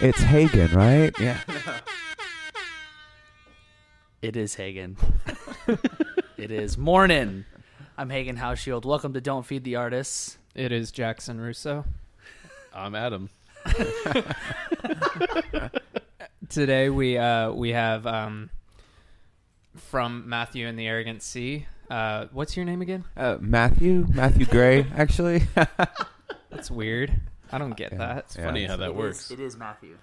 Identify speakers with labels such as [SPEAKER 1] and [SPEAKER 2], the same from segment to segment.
[SPEAKER 1] It's Hagen, right? Yeah.
[SPEAKER 2] It is Hagen. it is morning. I'm Hagen Hauschild. Welcome to Don't Feed the Artists.
[SPEAKER 3] It is Jackson Russo.
[SPEAKER 4] I'm Adam.
[SPEAKER 3] Today we uh, we have um, from Matthew and the Arrogant Sea. Uh, what's your name again?
[SPEAKER 1] Uh, Matthew, Matthew Gray, actually.
[SPEAKER 3] That's weird. I don't get
[SPEAKER 1] Yeah.
[SPEAKER 3] that.
[SPEAKER 4] It's funny how that
[SPEAKER 2] It
[SPEAKER 4] works.
[SPEAKER 2] is- it is Matthew.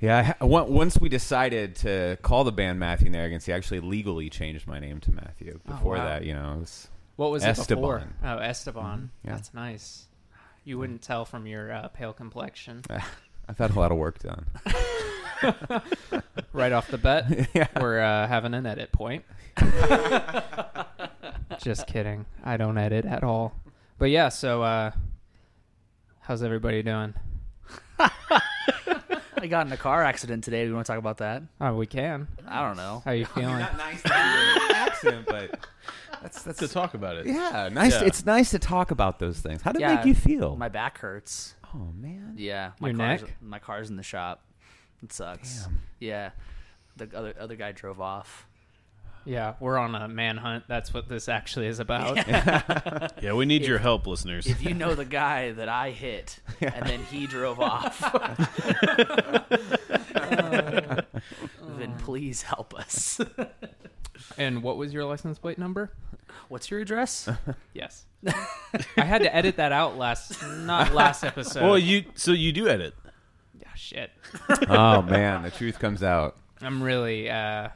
[SPEAKER 1] yeah. I ha- on- once we decided to call the band Matthew and the Arrogant Sea, I actually legally changed my name to Matthew.
[SPEAKER 3] Oh,
[SPEAKER 1] Before
[SPEAKER 3] wow.
[SPEAKER 1] that, you know, it was
[SPEAKER 3] What was it before?
[SPEAKER 1] Esteban.
[SPEAKER 3] Oh, Esteban.
[SPEAKER 1] Mhm, yeah.
[SPEAKER 3] That's nice. You wouldn't tell from your uh, pale complexion
[SPEAKER 1] I've had a lot of work done.
[SPEAKER 3] right off the bat.
[SPEAKER 1] yeah.
[SPEAKER 3] We're uh, having an edit point. Just kidding. I don't edit at all. But yeah, so uh, how's everybody doing?
[SPEAKER 2] I got in a car accident today. Do we want to talk about that?
[SPEAKER 3] Oh, we can.
[SPEAKER 2] I don't know.
[SPEAKER 3] How you feeling?
[SPEAKER 1] Not nice to do an accident, but that's that's
[SPEAKER 4] To talk about it.
[SPEAKER 1] yeah, nice.
[SPEAKER 4] Yeah.
[SPEAKER 1] It's nice to talk about those things. How did
[SPEAKER 2] Yeah,
[SPEAKER 1] it make you feel?
[SPEAKER 2] My back hurts.
[SPEAKER 1] oh man.
[SPEAKER 2] Yeah, my
[SPEAKER 3] Your
[SPEAKER 2] car's,
[SPEAKER 3] neck?
[SPEAKER 2] My car's in the shop. It sucks.
[SPEAKER 1] Damn.
[SPEAKER 2] Yeah, the other other guy drove off.
[SPEAKER 3] Yeah, we're on a manhunt. That's what this actually is about.
[SPEAKER 4] Yeah, we need
[SPEAKER 2] If-
[SPEAKER 4] your help, listeners.
[SPEAKER 2] If you know the guy that I hit, and then he drove off, then please help us.
[SPEAKER 3] And what was your license plate number?
[SPEAKER 2] What's your address?
[SPEAKER 3] Yes. I had to edit that out last, not last episode.
[SPEAKER 4] well, you so you do edit.
[SPEAKER 3] yeah, shit.
[SPEAKER 1] oh man, the truth comes out.
[SPEAKER 3] I'm really, uh,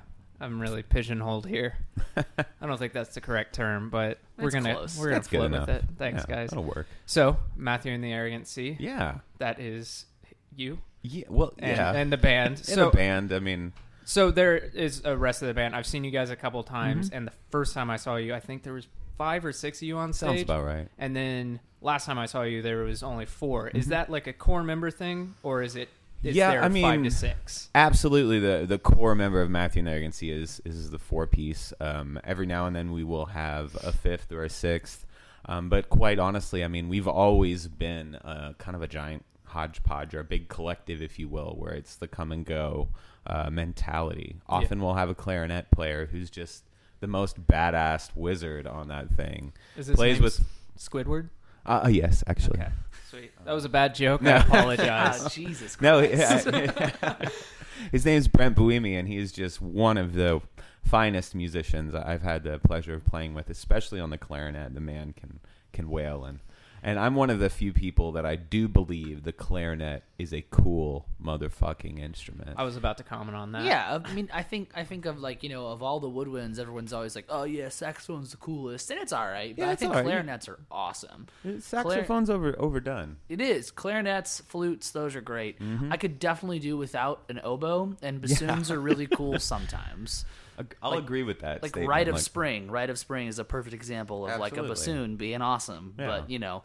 [SPEAKER 3] I'm really pigeonholed here. I don't think that's the correct term, but we're
[SPEAKER 2] It's
[SPEAKER 3] gonna
[SPEAKER 2] close.
[SPEAKER 3] we're gonna
[SPEAKER 1] That's good
[SPEAKER 3] flow
[SPEAKER 1] enough.
[SPEAKER 3] with it. Thanks,
[SPEAKER 1] Yeah,
[SPEAKER 3] guys.
[SPEAKER 1] That'll work.
[SPEAKER 3] So Matthew and the Arrogant Sea.
[SPEAKER 1] Yeah.
[SPEAKER 3] That is you
[SPEAKER 1] Yeah. Well,
[SPEAKER 3] and,
[SPEAKER 1] yeah.
[SPEAKER 3] and the band.
[SPEAKER 1] in
[SPEAKER 3] so
[SPEAKER 1] a band, I mean,
[SPEAKER 3] So there is a rest of the band. I've seen you guys a couple times,
[SPEAKER 1] Mm-hmm.
[SPEAKER 3] and the first time I saw you, I think there was five or six of you on stage.
[SPEAKER 1] sounds about right.
[SPEAKER 3] And then last time I saw you, there was only 4 Is
[SPEAKER 1] Mhm.
[SPEAKER 3] that like a core member thing, or is it? Is
[SPEAKER 1] Yeah,
[SPEAKER 3] there
[SPEAKER 1] I
[SPEAKER 3] five
[SPEAKER 1] mean-
[SPEAKER 3] to six.
[SPEAKER 1] Absolutely, the the core member of Matthew and the Arrogant Sea is is the four piece. Um, every now and then we will have a fifth or a sixth, um, but quite honestly, I mean, we've always been uh, kind of a giant hodgepodge or a big collective, if you will, where it's the come and go uh, mentality. Often we'll have a clarinet player who's just the most badass wizard on that thing.
[SPEAKER 3] Is this
[SPEAKER 1] plays with-
[SPEAKER 3] Squidward?
[SPEAKER 1] Uh, uh, yes, actually.
[SPEAKER 3] Okay, sweet. That was a bad joke.
[SPEAKER 1] No.
[SPEAKER 3] I apologize.
[SPEAKER 2] Ah, Jesus
[SPEAKER 1] No,
[SPEAKER 2] Christ.
[SPEAKER 1] yeah. his name's Brent Buimi, and he is just one of the finest musicians I've had the pleasure of playing with, especially on the clarinet. The man can can wail, and and I'm one of the few people that I do believe the clarinet is a cool motherfucking instrument.
[SPEAKER 3] I was about to comment on that.
[SPEAKER 2] Yeah, I mean, I think I think of like you know of all the woodwinds, everyone's always like, oh yeah, saxophone's the coolest, and it's all right. But
[SPEAKER 1] Yeah,
[SPEAKER 2] I think
[SPEAKER 1] all right.
[SPEAKER 2] clarinets are awesome.
[SPEAKER 1] Uh, saxophone's over overdone.
[SPEAKER 2] It is clarinets, flutes; those are great. Mm-hmm. I could definitely do without an oboe, and bassoons are really cool sometimes.
[SPEAKER 1] Ag- I'll
[SPEAKER 2] Like-
[SPEAKER 1] agree with that.
[SPEAKER 2] Like
[SPEAKER 1] statement.
[SPEAKER 2] Rite of
[SPEAKER 1] Like,
[SPEAKER 2] Spring, Rite of Spring is a perfect example of like a bassoon being awesome.
[SPEAKER 1] Yeah.
[SPEAKER 2] But you know,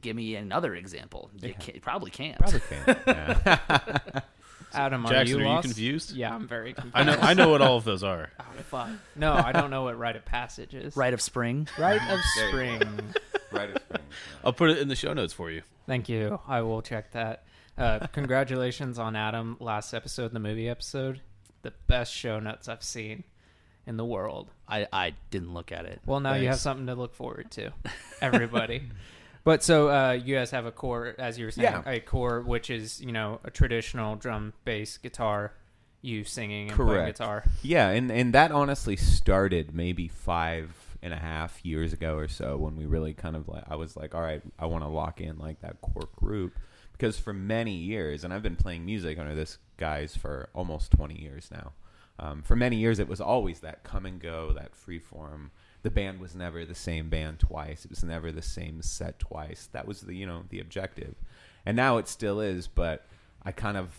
[SPEAKER 2] give me another example. You,
[SPEAKER 1] Yeah.
[SPEAKER 2] can't, you probably can't.
[SPEAKER 1] Probably can't. Yeah.
[SPEAKER 3] Adam, are
[SPEAKER 4] Jackson,
[SPEAKER 3] you
[SPEAKER 4] are you confused?
[SPEAKER 3] Yeah, I'm very confused.
[SPEAKER 4] I know I know what all of those are.
[SPEAKER 3] Oh, fuck. No, I don't know what rite of passage is.
[SPEAKER 2] Rite of Spring.
[SPEAKER 3] Rite of spring.
[SPEAKER 1] Rite of Spring.
[SPEAKER 4] I'll put it in the show notes for you.
[SPEAKER 3] Thank you. I will check that. Uh, congratulations on Adam last episode, the movie episode. The best show notes I've seen in the world.
[SPEAKER 2] I, I didn't look at it.
[SPEAKER 3] Well, now you have something to look forward to, everybody. but so uh, you guys have a core, as you were saying,
[SPEAKER 1] Yeah.
[SPEAKER 3] a core which is you know a traditional drum, bass, guitar, you singing and playing guitar.
[SPEAKER 1] Yeah, and and that honestly started maybe five and a half years ago or so when we really kind of like I was like, all right, I want to lock in like that core group because for many years, and I've been playing music under this guys for almost twenty years now. Um, for many years, it was always that come and go, that free form. The band was never the same band twice. It was never the same set twice. That was the you know the objective, and now it still is. But I kind of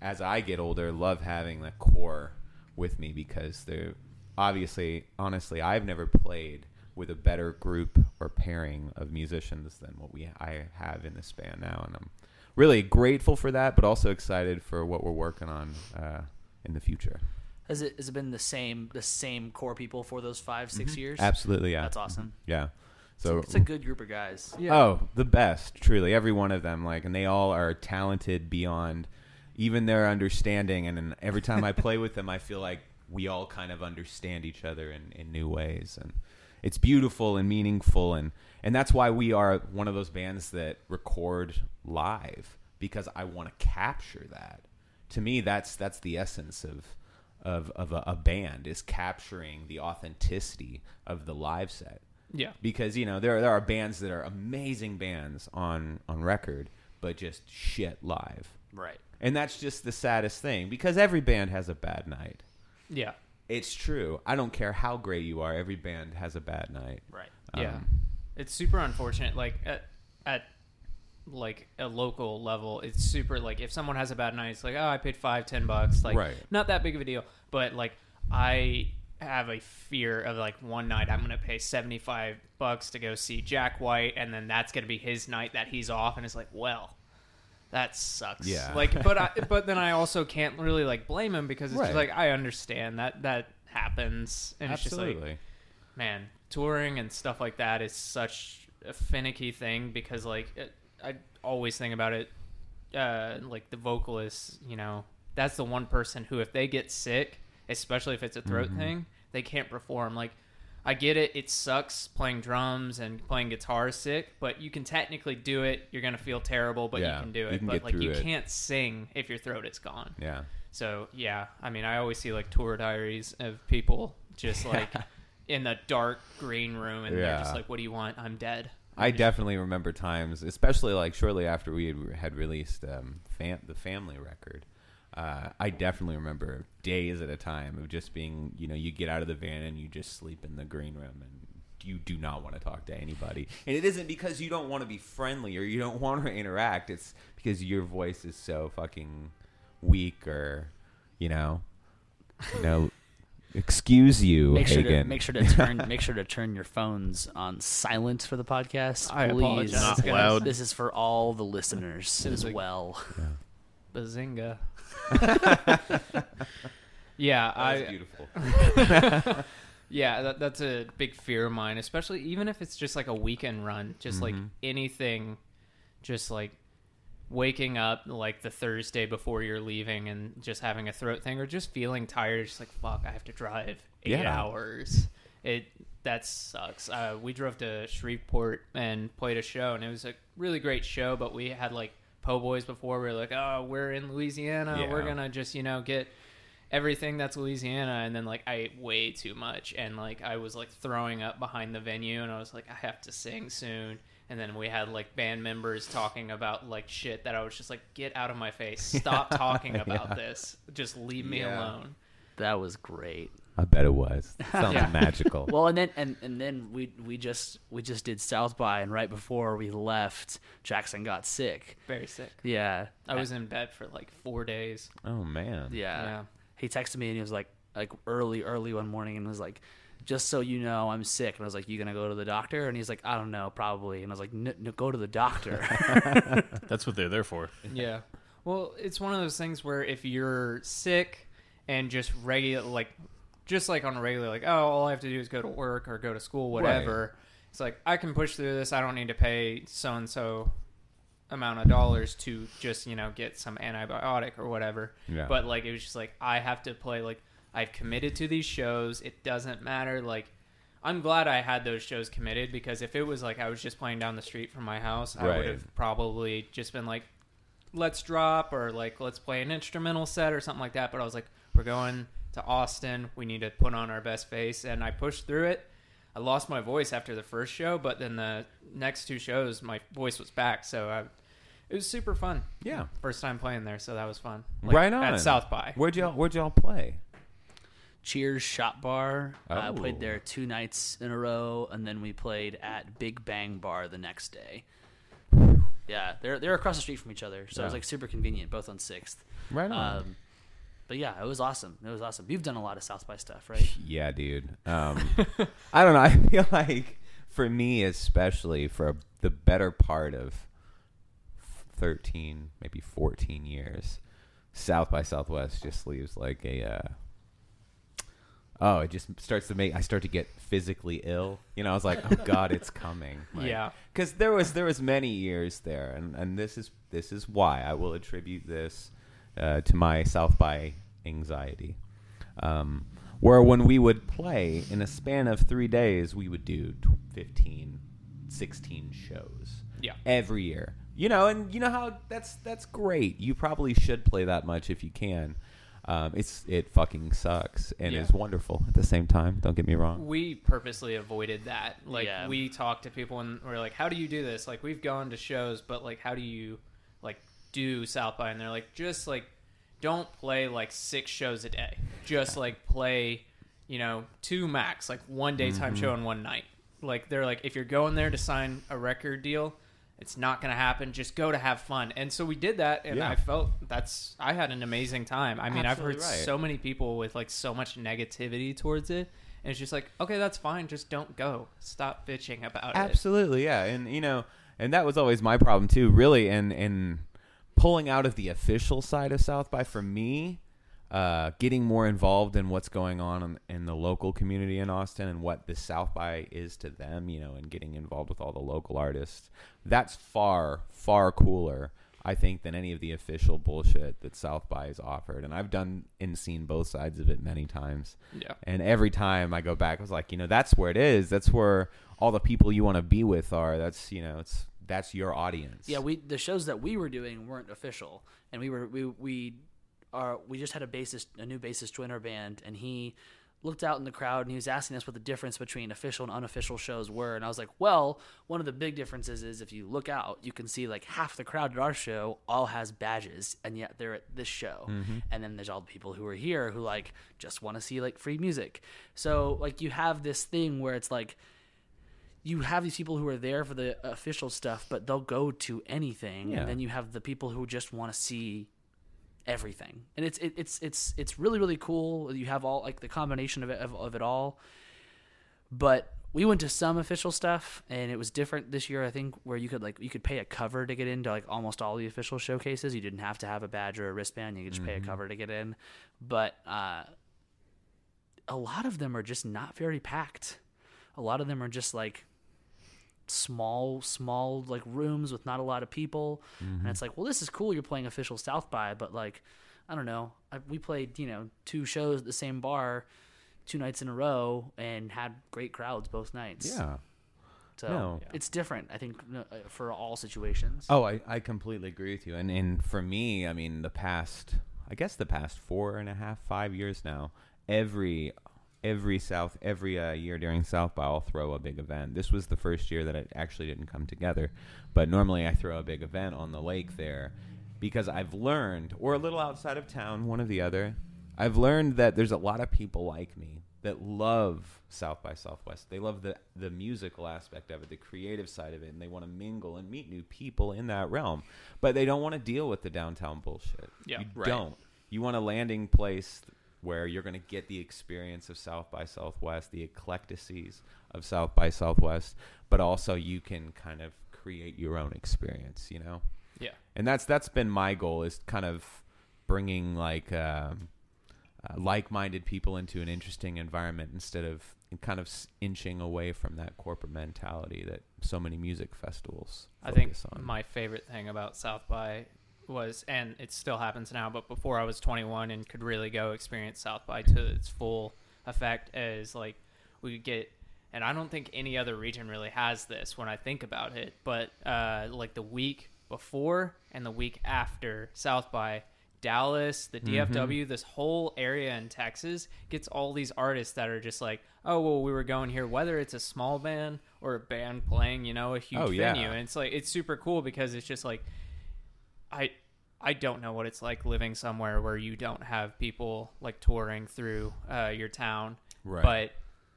[SPEAKER 1] as I get older, love having that core with me because they're obviously, honestly, I've never played with a better group or pairing of musicians than what we I have in this band now, and I'm really grateful for that, but also excited for what we're working on uh, in the future.
[SPEAKER 2] Has it has it been the same the same core people for those five 6 mm-hmm. years?
[SPEAKER 1] Absolutely, yeah,
[SPEAKER 2] That's awesome. Mm-hmm.
[SPEAKER 1] yeah.
[SPEAKER 2] It's
[SPEAKER 1] So
[SPEAKER 2] a, it's a good group of guys. Yeah.
[SPEAKER 1] Oh, the best, truly. Every one of them, like, and they all are talented beyond, even their understanding. And, and every time I play with them, I feel like we all kind of understand each other in, in new ways, and it's beautiful and meaningful, and and that's why we are one of those bands that record live because I want to capture that. To me, that's that's the essence of of of a, a band is capturing the authenticity of the live set
[SPEAKER 3] Yeah.
[SPEAKER 1] because you know there there are bands that are amazing bands on on record but just shit live
[SPEAKER 2] Right.
[SPEAKER 1] and that's just the saddest thing because every band has a bad night
[SPEAKER 3] Yeah.
[SPEAKER 1] it's true i don't care how great you are every band has a bad night
[SPEAKER 2] Right.
[SPEAKER 3] Yeah.
[SPEAKER 1] Um,
[SPEAKER 3] It's super unfortunate. Like at at like a local level, it's super like if someone has a bad night, it's like, oh, I paid five, ten bucks. Like
[SPEAKER 1] Right.
[SPEAKER 3] not that big of a deal. But like I have a fear of like one night I'm gonna pay seventy five bucks to go see Jack White and then that's gonna be his night that he's off and it's like, well, that sucks.
[SPEAKER 1] Yeah.
[SPEAKER 3] Like but I but then I also can't really like blame him because it's
[SPEAKER 1] Right.
[SPEAKER 3] just like I understand that that happens and it's just like
[SPEAKER 1] absolutely
[SPEAKER 3] man, touring and stuff like that is such a finicky thing because like it, I always think about it uh like the vocalists, you know, that's the one person who if they get sick, especially if it's a throat
[SPEAKER 1] Mm-hmm.
[SPEAKER 3] thing, they can't perform like I get it. It sucks playing drums and playing guitar sick, but you can technically do it. You're gonna feel terrible, but
[SPEAKER 1] Yeah,
[SPEAKER 3] you can do it.
[SPEAKER 1] can
[SPEAKER 3] but like you
[SPEAKER 1] it.
[SPEAKER 3] can't sing if your throat is gone.
[SPEAKER 1] yeah
[SPEAKER 3] So yeah, I mean, I always see like tour diaries of people just like in the dark green room, and they're just like, "What do you want? I'm dead."
[SPEAKER 1] I definitely remember times, especially like shortly after we had, had released um, fam- the family record. Uh, I definitely remember days at a time of just being, you know, you get out of the van and you just sleep in the green room and you do not want to talk to anybody. And it isn't because you don't want to be friendly or you don't want to interact. It's because your voice is so fucking weak or, you know, you know, excuse you,
[SPEAKER 2] Make sure to
[SPEAKER 1] Hagen.
[SPEAKER 2] make sure to turn make sure to turn your phones on silent for the podcast.
[SPEAKER 3] I
[SPEAKER 2] Please.
[SPEAKER 3] apologize,
[SPEAKER 4] Not
[SPEAKER 3] guys.
[SPEAKER 4] loud.
[SPEAKER 2] This is for all the listeners as
[SPEAKER 3] a-
[SPEAKER 2] well.
[SPEAKER 3] Bazinga! yeah,
[SPEAKER 1] That was
[SPEAKER 3] I
[SPEAKER 1] beautiful.
[SPEAKER 3] yeah, that, that's a big fear of mine, especially even if it's just like a weekend run, just like
[SPEAKER 1] Mhm.
[SPEAKER 3] anything, just like waking up like the Thursday before you're leaving and just having a throat thing or just feeling tired, just like fuck, I have to drive eight
[SPEAKER 1] Yeah.
[SPEAKER 3] hours. It that sucks. Uh, we drove to Shreveport and played a show, and it was a really great show. But we had like po' boys before. We were like, oh, we're in Louisiana. We're gonna just you know get everything that's Louisiana, and then like I ate way too much, and like I was like throwing up behind the venue, and I was like, I have to sing soon. And then we had like band members talking about like shit that I was just like, get out of my face, stop talking about
[SPEAKER 1] Yeah.
[SPEAKER 3] this, just leave me
[SPEAKER 1] Yeah.
[SPEAKER 3] alone.
[SPEAKER 2] That was great.
[SPEAKER 1] I bet it was. Sounds
[SPEAKER 3] Yeah.
[SPEAKER 1] magical.
[SPEAKER 2] Well, and then and, and then we we just we just did South by, and right before we left, Jackson got sick.
[SPEAKER 3] Very sick.
[SPEAKER 2] Yeah,
[SPEAKER 3] I was in bed for like four days.
[SPEAKER 1] oh man.
[SPEAKER 2] Yeah.
[SPEAKER 3] Yeah.
[SPEAKER 2] He texted me and he was like like early early one morning and was like, just so you know, I'm sick. And I was like, you gonna go to the doctor? And he's like, I don't know, probably. And I was like, no, no go to the doctor.
[SPEAKER 4] That's what they're there for.
[SPEAKER 3] Yeah. Well, it's one of those things where if you're sick and just regular, like, just like on a regular, like, oh, all I have to do is go to work or go to school, whatever. It's like I can push through this. I don't need to pay so and so amount of dollars to just you know get some antibiotic or whatever.
[SPEAKER 1] Yeah.
[SPEAKER 3] But like it was just like I have to play. Like I've committed to these shows. It doesn't matter. Like. I'm glad I had those shows committed because if it was like I was just playing down the street from my house, I
[SPEAKER 1] Right.
[SPEAKER 3] would have probably just been like, let's drop or like let's play an instrumental set or something like that. But I was like, we're going to Austin. We need to put on our best face, and I pushed through it. I lost my voice after the first show, but then the next two shows, my voice was back. So I, it was super fun.
[SPEAKER 1] Yeah.
[SPEAKER 3] First time playing there, so that was fun.
[SPEAKER 1] Right on.
[SPEAKER 3] at South by.
[SPEAKER 1] Where'd y'all Where'd y'all play?
[SPEAKER 2] Cheers Shot Bar. I
[SPEAKER 1] Oh.
[SPEAKER 2] played there two nights in a row, and then we played at Big Bang Bar the next day. Yeah, they're they're across the street from each other, so it was like super convenient, both on Sixth.
[SPEAKER 1] Right on.
[SPEAKER 2] Um, but yeah, it was awesome. It was awesome. You've done a lot of South by stuff, right?
[SPEAKER 1] yeah, dude. Um, I don't know. I feel like for me, especially for the better part of thirteen, maybe fourteen years, South by Southwest just leaves like a. Uh, Oh, it just starts to make. I start to get physically ill. You know, I was like, "Oh God, it's coming." Like,
[SPEAKER 3] Yeah.
[SPEAKER 1] because there was there was many years there, and and this is this is why I will attribute this uh, to my South by anxiety. Um, where when we would play in a span of three days, we would do tw- 15, 16 shows
[SPEAKER 3] Yeah.
[SPEAKER 1] every year. You know, and you know how that's that's great. You probably should play that much if you can. Um, it's it fucking sucks and
[SPEAKER 3] Yeah.
[SPEAKER 1] is wonderful at the same time. Don't get me wrong.
[SPEAKER 3] We purposely avoided that. Like
[SPEAKER 2] Yeah.
[SPEAKER 3] we talked to people and we're like, "How do you do this?" Like we've gone to shows, but like, how do you like do South by? And they're like, just like, don't play like six shows a day. Just like play, you know, two max, like one daytime
[SPEAKER 1] Mm-hmm.
[SPEAKER 3] show and one night. Like they're like, if you're going there to sign a record deal. It's not going to happen. Just go to have fun. And so we did that, and
[SPEAKER 1] Yeah.
[SPEAKER 3] I felt that's. I had an amazing time. I mean, I've heard
[SPEAKER 1] right.
[SPEAKER 3] so many people with like so much negativity towards it and it's just like okay that's fine just don't go stop bitching about it
[SPEAKER 1] Absolutely, yeah, and you know, and that was always my problem too. Really, and and pulling out of the official side of South by for me, uh, getting more involved in what's going on in, in the local community in Austin and what the South by is to them, you know, and getting involved with all the local artists. That's far far cooler. I think than any of the official bullshit that South by has offered, and I've done and seen both sides of it many times.
[SPEAKER 3] yeah
[SPEAKER 1] And every time I go back, I was like, you know, that's where it is. That's where all the people you want to be with are. That's you know, it's that's your audience.
[SPEAKER 2] Yeah, we the shows that we were doing weren't official, and we were we we are we just had a bassist, a new bassist join our band, and he looked out in the crowd and he was asking us what the difference between official and unofficial shows were, and I was like, well, one of the big differences is if you look out, you can see like half the crowd at our show all has badges, and yet they're at this show, mm-hmm. and then there's all the people who are here who like just want to see like free music, so like you have this thing where it's like you have these people who are there for the official stuff, but they'll go to anything,
[SPEAKER 1] Yeah.
[SPEAKER 2] and then you have the people who just want to see everything, and it's it, it's it's it's really really cool. You have all like the combination of it of, of it all, but we went to some official stuff, and it was different this year. I think where you could like you could pay a cover to get into like almost all the official showcases. You didn't have to have a badge or a wristband. You could just pay a cover to get in, but uh, a lot of them are just not very packed. A lot of them are just like small small like rooms with not a lot of people and it's like well this is cool you're playing official south by but like i don't know I, we played you know two shows at the same bar two nights in a row and had great crowds both nights
[SPEAKER 1] yeah.
[SPEAKER 2] so
[SPEAKER 1] No.
[SPEAKER 2] it's different i think uh, for all situations
[SPEAKER 1] Oh, I, I completely agree with you. And and for me, I mean, the past, I guess the past four and a half, five years now, every every South every uh, year during South by, I'll throw a big event. This was the first year that it actually didn't come together, but normally I throw a big event on the lake there because I've learned, or a little outside of town, one or the other. I've learned that there's a lot of people like me that love South by Southwest. They love the the musical aspect of it, the creative side of it, and they want to mingle and meet new people in that realm. But they don't want to deal with the downtown bullshit.
[SPEAKER 3] Yeah,
[SPEAKER 1] you
[SPEAKER 2] right.
[SPEAKER 1] don't. You want a landing place where you're going to get the experience of South by Southwest, the eclecticities of South by Southwest, but also you can kind of create your own experience, you know?
[SPEAKER 3] yeah
[SPEAKER 1] and that's that's been my goal is kind of bringing like um, uh, like-minded people into an interesting environment instead of kind of inching away from that corporate mentality that so many music festivals
[SPEAKER 3] i think
[SPEAKER 1] on.
[SPEAKER 3] my favorite thing about south by was and it still happens now but before i was 21 and could really go experience south by to its full effect is like we get and i don't think any other region really has this when i think about it but uh, like the week before and the week after south by dallas the dfw this whole area in texas gets all these artists that are just like oh well we were going here whether it's a small band or a band playing you know a huge
[SPEAKER 1] Oh, yeah.
[SPEAKER 3] venue and it's like it's super cool because it's just like I I don't know what it's like living somewhere where you don't have people like touring through uh, your town.
[SPEAKER 1] Right.
[SPEAKER 3] But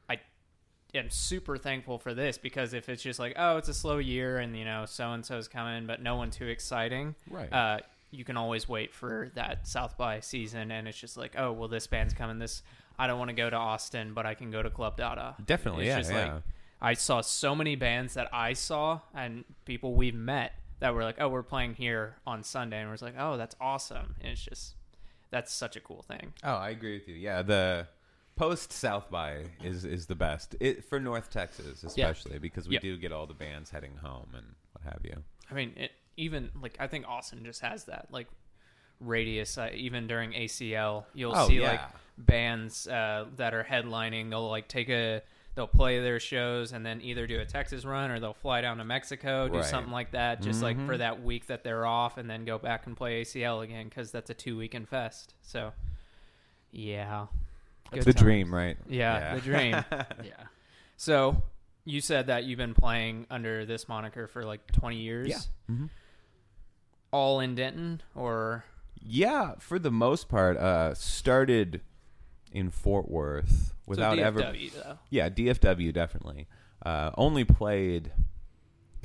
[SPEAKER 3] I am super thankful for this because if it's just like, oh, it's a slow year and you know so and so's coming, but no one too exciting.
[SPEAKER 1] Right.
[SPEAKER 3] Uh, you can always wait for that South by season, and it's just like, oh, well, this band's coming. This I don't want to go to Austin, but I can go to Club Dada.
[SPEAKER 1] Definitely,
[SPEAKER 3] It's
[SPEAKER 1] yeah,
[SPEAKER 3] just
[SPEAKER 1] yeah.
[SPEAKER 3] like I saw so many bands that I saw and people we've met that were like, "Oh, we're playing here on Sunday," and we're like, "Oh, that's awesome!" And it's just that's such a cool thing.
[SPEAKER 1] Oh, I agree with you. Yeah, the post South by is is the best it, for North Texas, especially because we
[SPEAKER 3] Yep.
[SPEAKER 1] do get all the bands heading home and what have you.
[SPEAKER 3] I mean, it even like I think Austin just has that. Like radius. Uh, even during ACL, you'll
[SPEAKER 1] Oh,
[SPEAKER 3] see
[SPEAKER 1] yeah.
[SPEAKER 3] like bands uh, that are headlining. They'll like take a they'll play their shows and then either do a Texas run or they'll fly down to Mexico, do
[SPEAKER 1] Right.
[SPEAKER 3] something like that, just like for
[SPEAKER 1] Mhm.
[SPEAKER 3] that week that they're off, and then go back and play ACL again because that's a two weekend fest. So, yeah, Good
[SPEAKER 1] the
[SPEAKER 3] times.
[SPEAKER 1] dream, right?
[SPEAKER 3] Yeah, the dream.
[SPEAKER 2] Yeah.
[SPEAKER 3] So you said that you've been playing under this moniker for like 20 years.
[SPEAKER 1] Yeah. Mhm.
[SPEAKER 3] All in Denton or
[SPEAKER 1] Yeah, for the most part, uh, started in Fort Worth without
[SPEAKER 3] so
[SPEAKER 1] ever.
[SPEAKER 3] Though.
[SPEAKER 1] Yeah, DFW definitely. Uh, only played,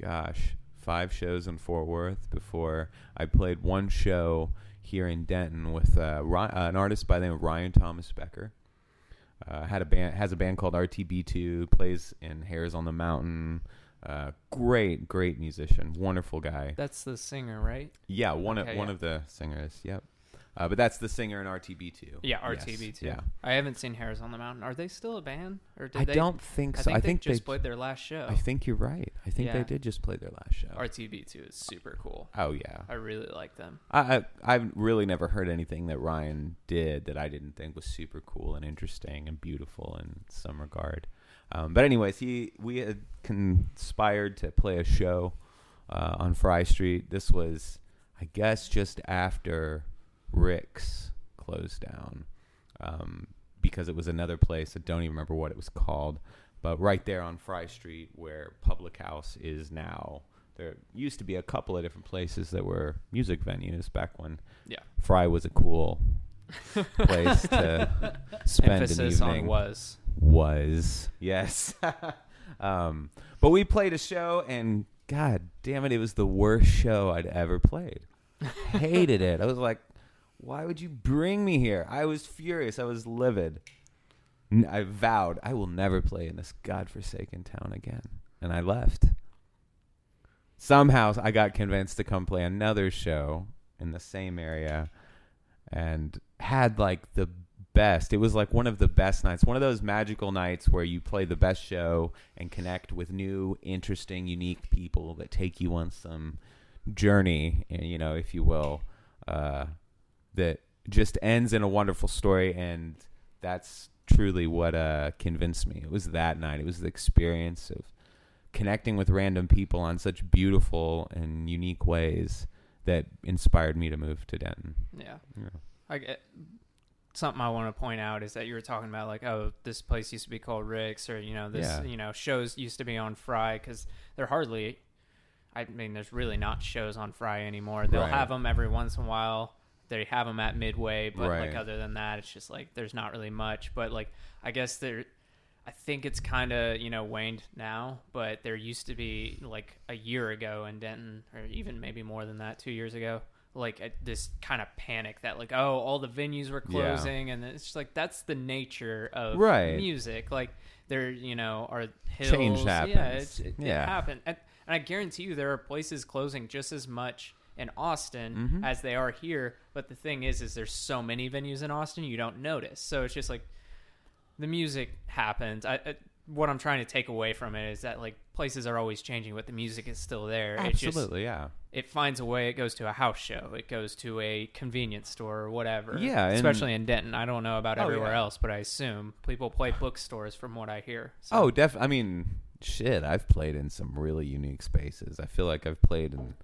[SPEAKER 1] gosh, five shows in Fort Worth before I played one show here in Denton with uh, Ry- uh, an artist by the name of Ryan Thomas Becker. Uh, had a band has a band called RTB2. Plays in Hairs on the Mountain. Uh, great, great musician. Wonderful guy.
[SPEAKER 3] That's the singer, right?
[SPEAKER 1] Yeah, one
[SPEAKER 3] Okay,
[SPEAKER 1] of one of the singers. Yep. Uh, but that's the singer in RTB2.
[SPEAKER 3] Yeah,
[SPEAKER 1] Yes,
[SPEAKER 3] RTB2.
[SPEAKER 1] Yeah.
[SPEAKER 3] I haven't seen Hairs on the Mountain. Are they still a band? Or did
[SPEAKER 1] I
[SPEAKER 3] they,
[SPEAKER 1] don't think
[SPEAKER 3] I
[SPEAKER 1] so.
[SPEAKER 3] think
[SPEAKER 1] I
[SPEAKER 3] they
[SPEAKER 1] think
[SPEAKER 3] just
[SPEAKER 1] they.
[SPEAKER 3] played their last show.
[SPEAKER 1] I think you're right. I think
[SPEAKER 3] Yeah.
[SPEAKER 1] they did just play their last show.
[SPEAKER 3] RTB2 is super cool.
[SPEAKER 1] oh yeah.
[SPEAKER 3] I really like them.
[SPEAKER 1] I, I I've really never heard anything that Ryan did that I didn't think was super cool and interesting and beautiful in some regard. Um, but anyways, he we had conspired to play a show uh, on Fry Street. This was, I guess, just after Rick's closed down um, because it was another place. I don't even remember what it was called, but right there on Fry Street where Public House is now. There used to be a couple of different places that were music venues back when
[SPEAKER 3] Yeah.
[SPEAKER 1] Fry was a cool place to spend an
[SPEAKER 3] Emphasis
[SPEAKER 1] evening
[SPEAKER 3] on was.
[SPEAKER 1] was yes um but we played a show and god damn it it was the worst show i'd ever played hated it i was like why would you bring me here? I was furious. I was livid. I vowed i will never play in this godforsaken town again. And i left. Somehow i got convinced to come play another show in the same area and had like the best. It was like one of the best nights, one of those magical nights where you play the best show and connect with new, interesting, unique people that take you on some journey, eh, you know, if you will, uh, that just ends in a wonderful story. And that's truly what uh, convinced me. It was that night. It was the experience of connecting with random people on such beautiful and unique ways that inspired me to move to Denton.
[SPEAKER 3] Yeah.
[SPEAKER 1] Yeah.
[SPEAKER 3] I get something I want to point out is that you were talking about like, oh, this place used to be called Rick's, or you know, this
[SPEAKER 1] Yeah.
[SPEAKER 3] you know shows used to be on Fry because they're hardly. I mean, there's really not shows on Fry anymore. They'll
[SPEAKER 1] Right.
[SPEAKER 3] have them every once in a while. They have them at Midway, but like other than that, it's just like there's not really much. But like, I guess there. I think it's kind of you know waned now, but there used to be like a year ago in Denton, or even maybe more than that, two years ago, like a, this kind of panic that like oh all the venues were
[SPEAKER 1] Yeah.
[SPEAKER 3] closing, and it's just like that's the nature of
[SPEAKER 1] Right.
[SPEAKER 3] music. Like there, you know, are hills.
[SPEAKER 1] Change
[SPEAKER 3] Yeah,
[SPEAKER 1] happens.
[SPEAKER 3] it,
[SPEAKER 1] Yeah.
[SPEAKER 3] it happened, and, and I guarantee you there are places closing just as much in Austin
[SPEAKER 1] Mhm.
[SPEAKER 3] as they are here. But the thing is, is there's so many venues in Austin you don't notice. So it's just like the music happens. I, I what I'm trying to take away from it is that like places are always changing, but the music is still there. It just
[SPEAKER 1] Absolutely, yeah.
[SPEAKER 3] it finds a way. It goes to a house show. It goes to a convenience store or whatever.
[SPEAKER 1] Yeah,
[SPEAKER 3] especially in Denton. I don't know about
[SPEAKER 1] Oh,
[SPEAKER 3] everywhere
[SPEAKER 1] yeah.
[SPEAKER 3] else, but I assume people play bookstores from what I hear. So,
[SPEAKER 1] Oh, def. I mean, shit. I've played in some really unique spaces. I feel like I've played in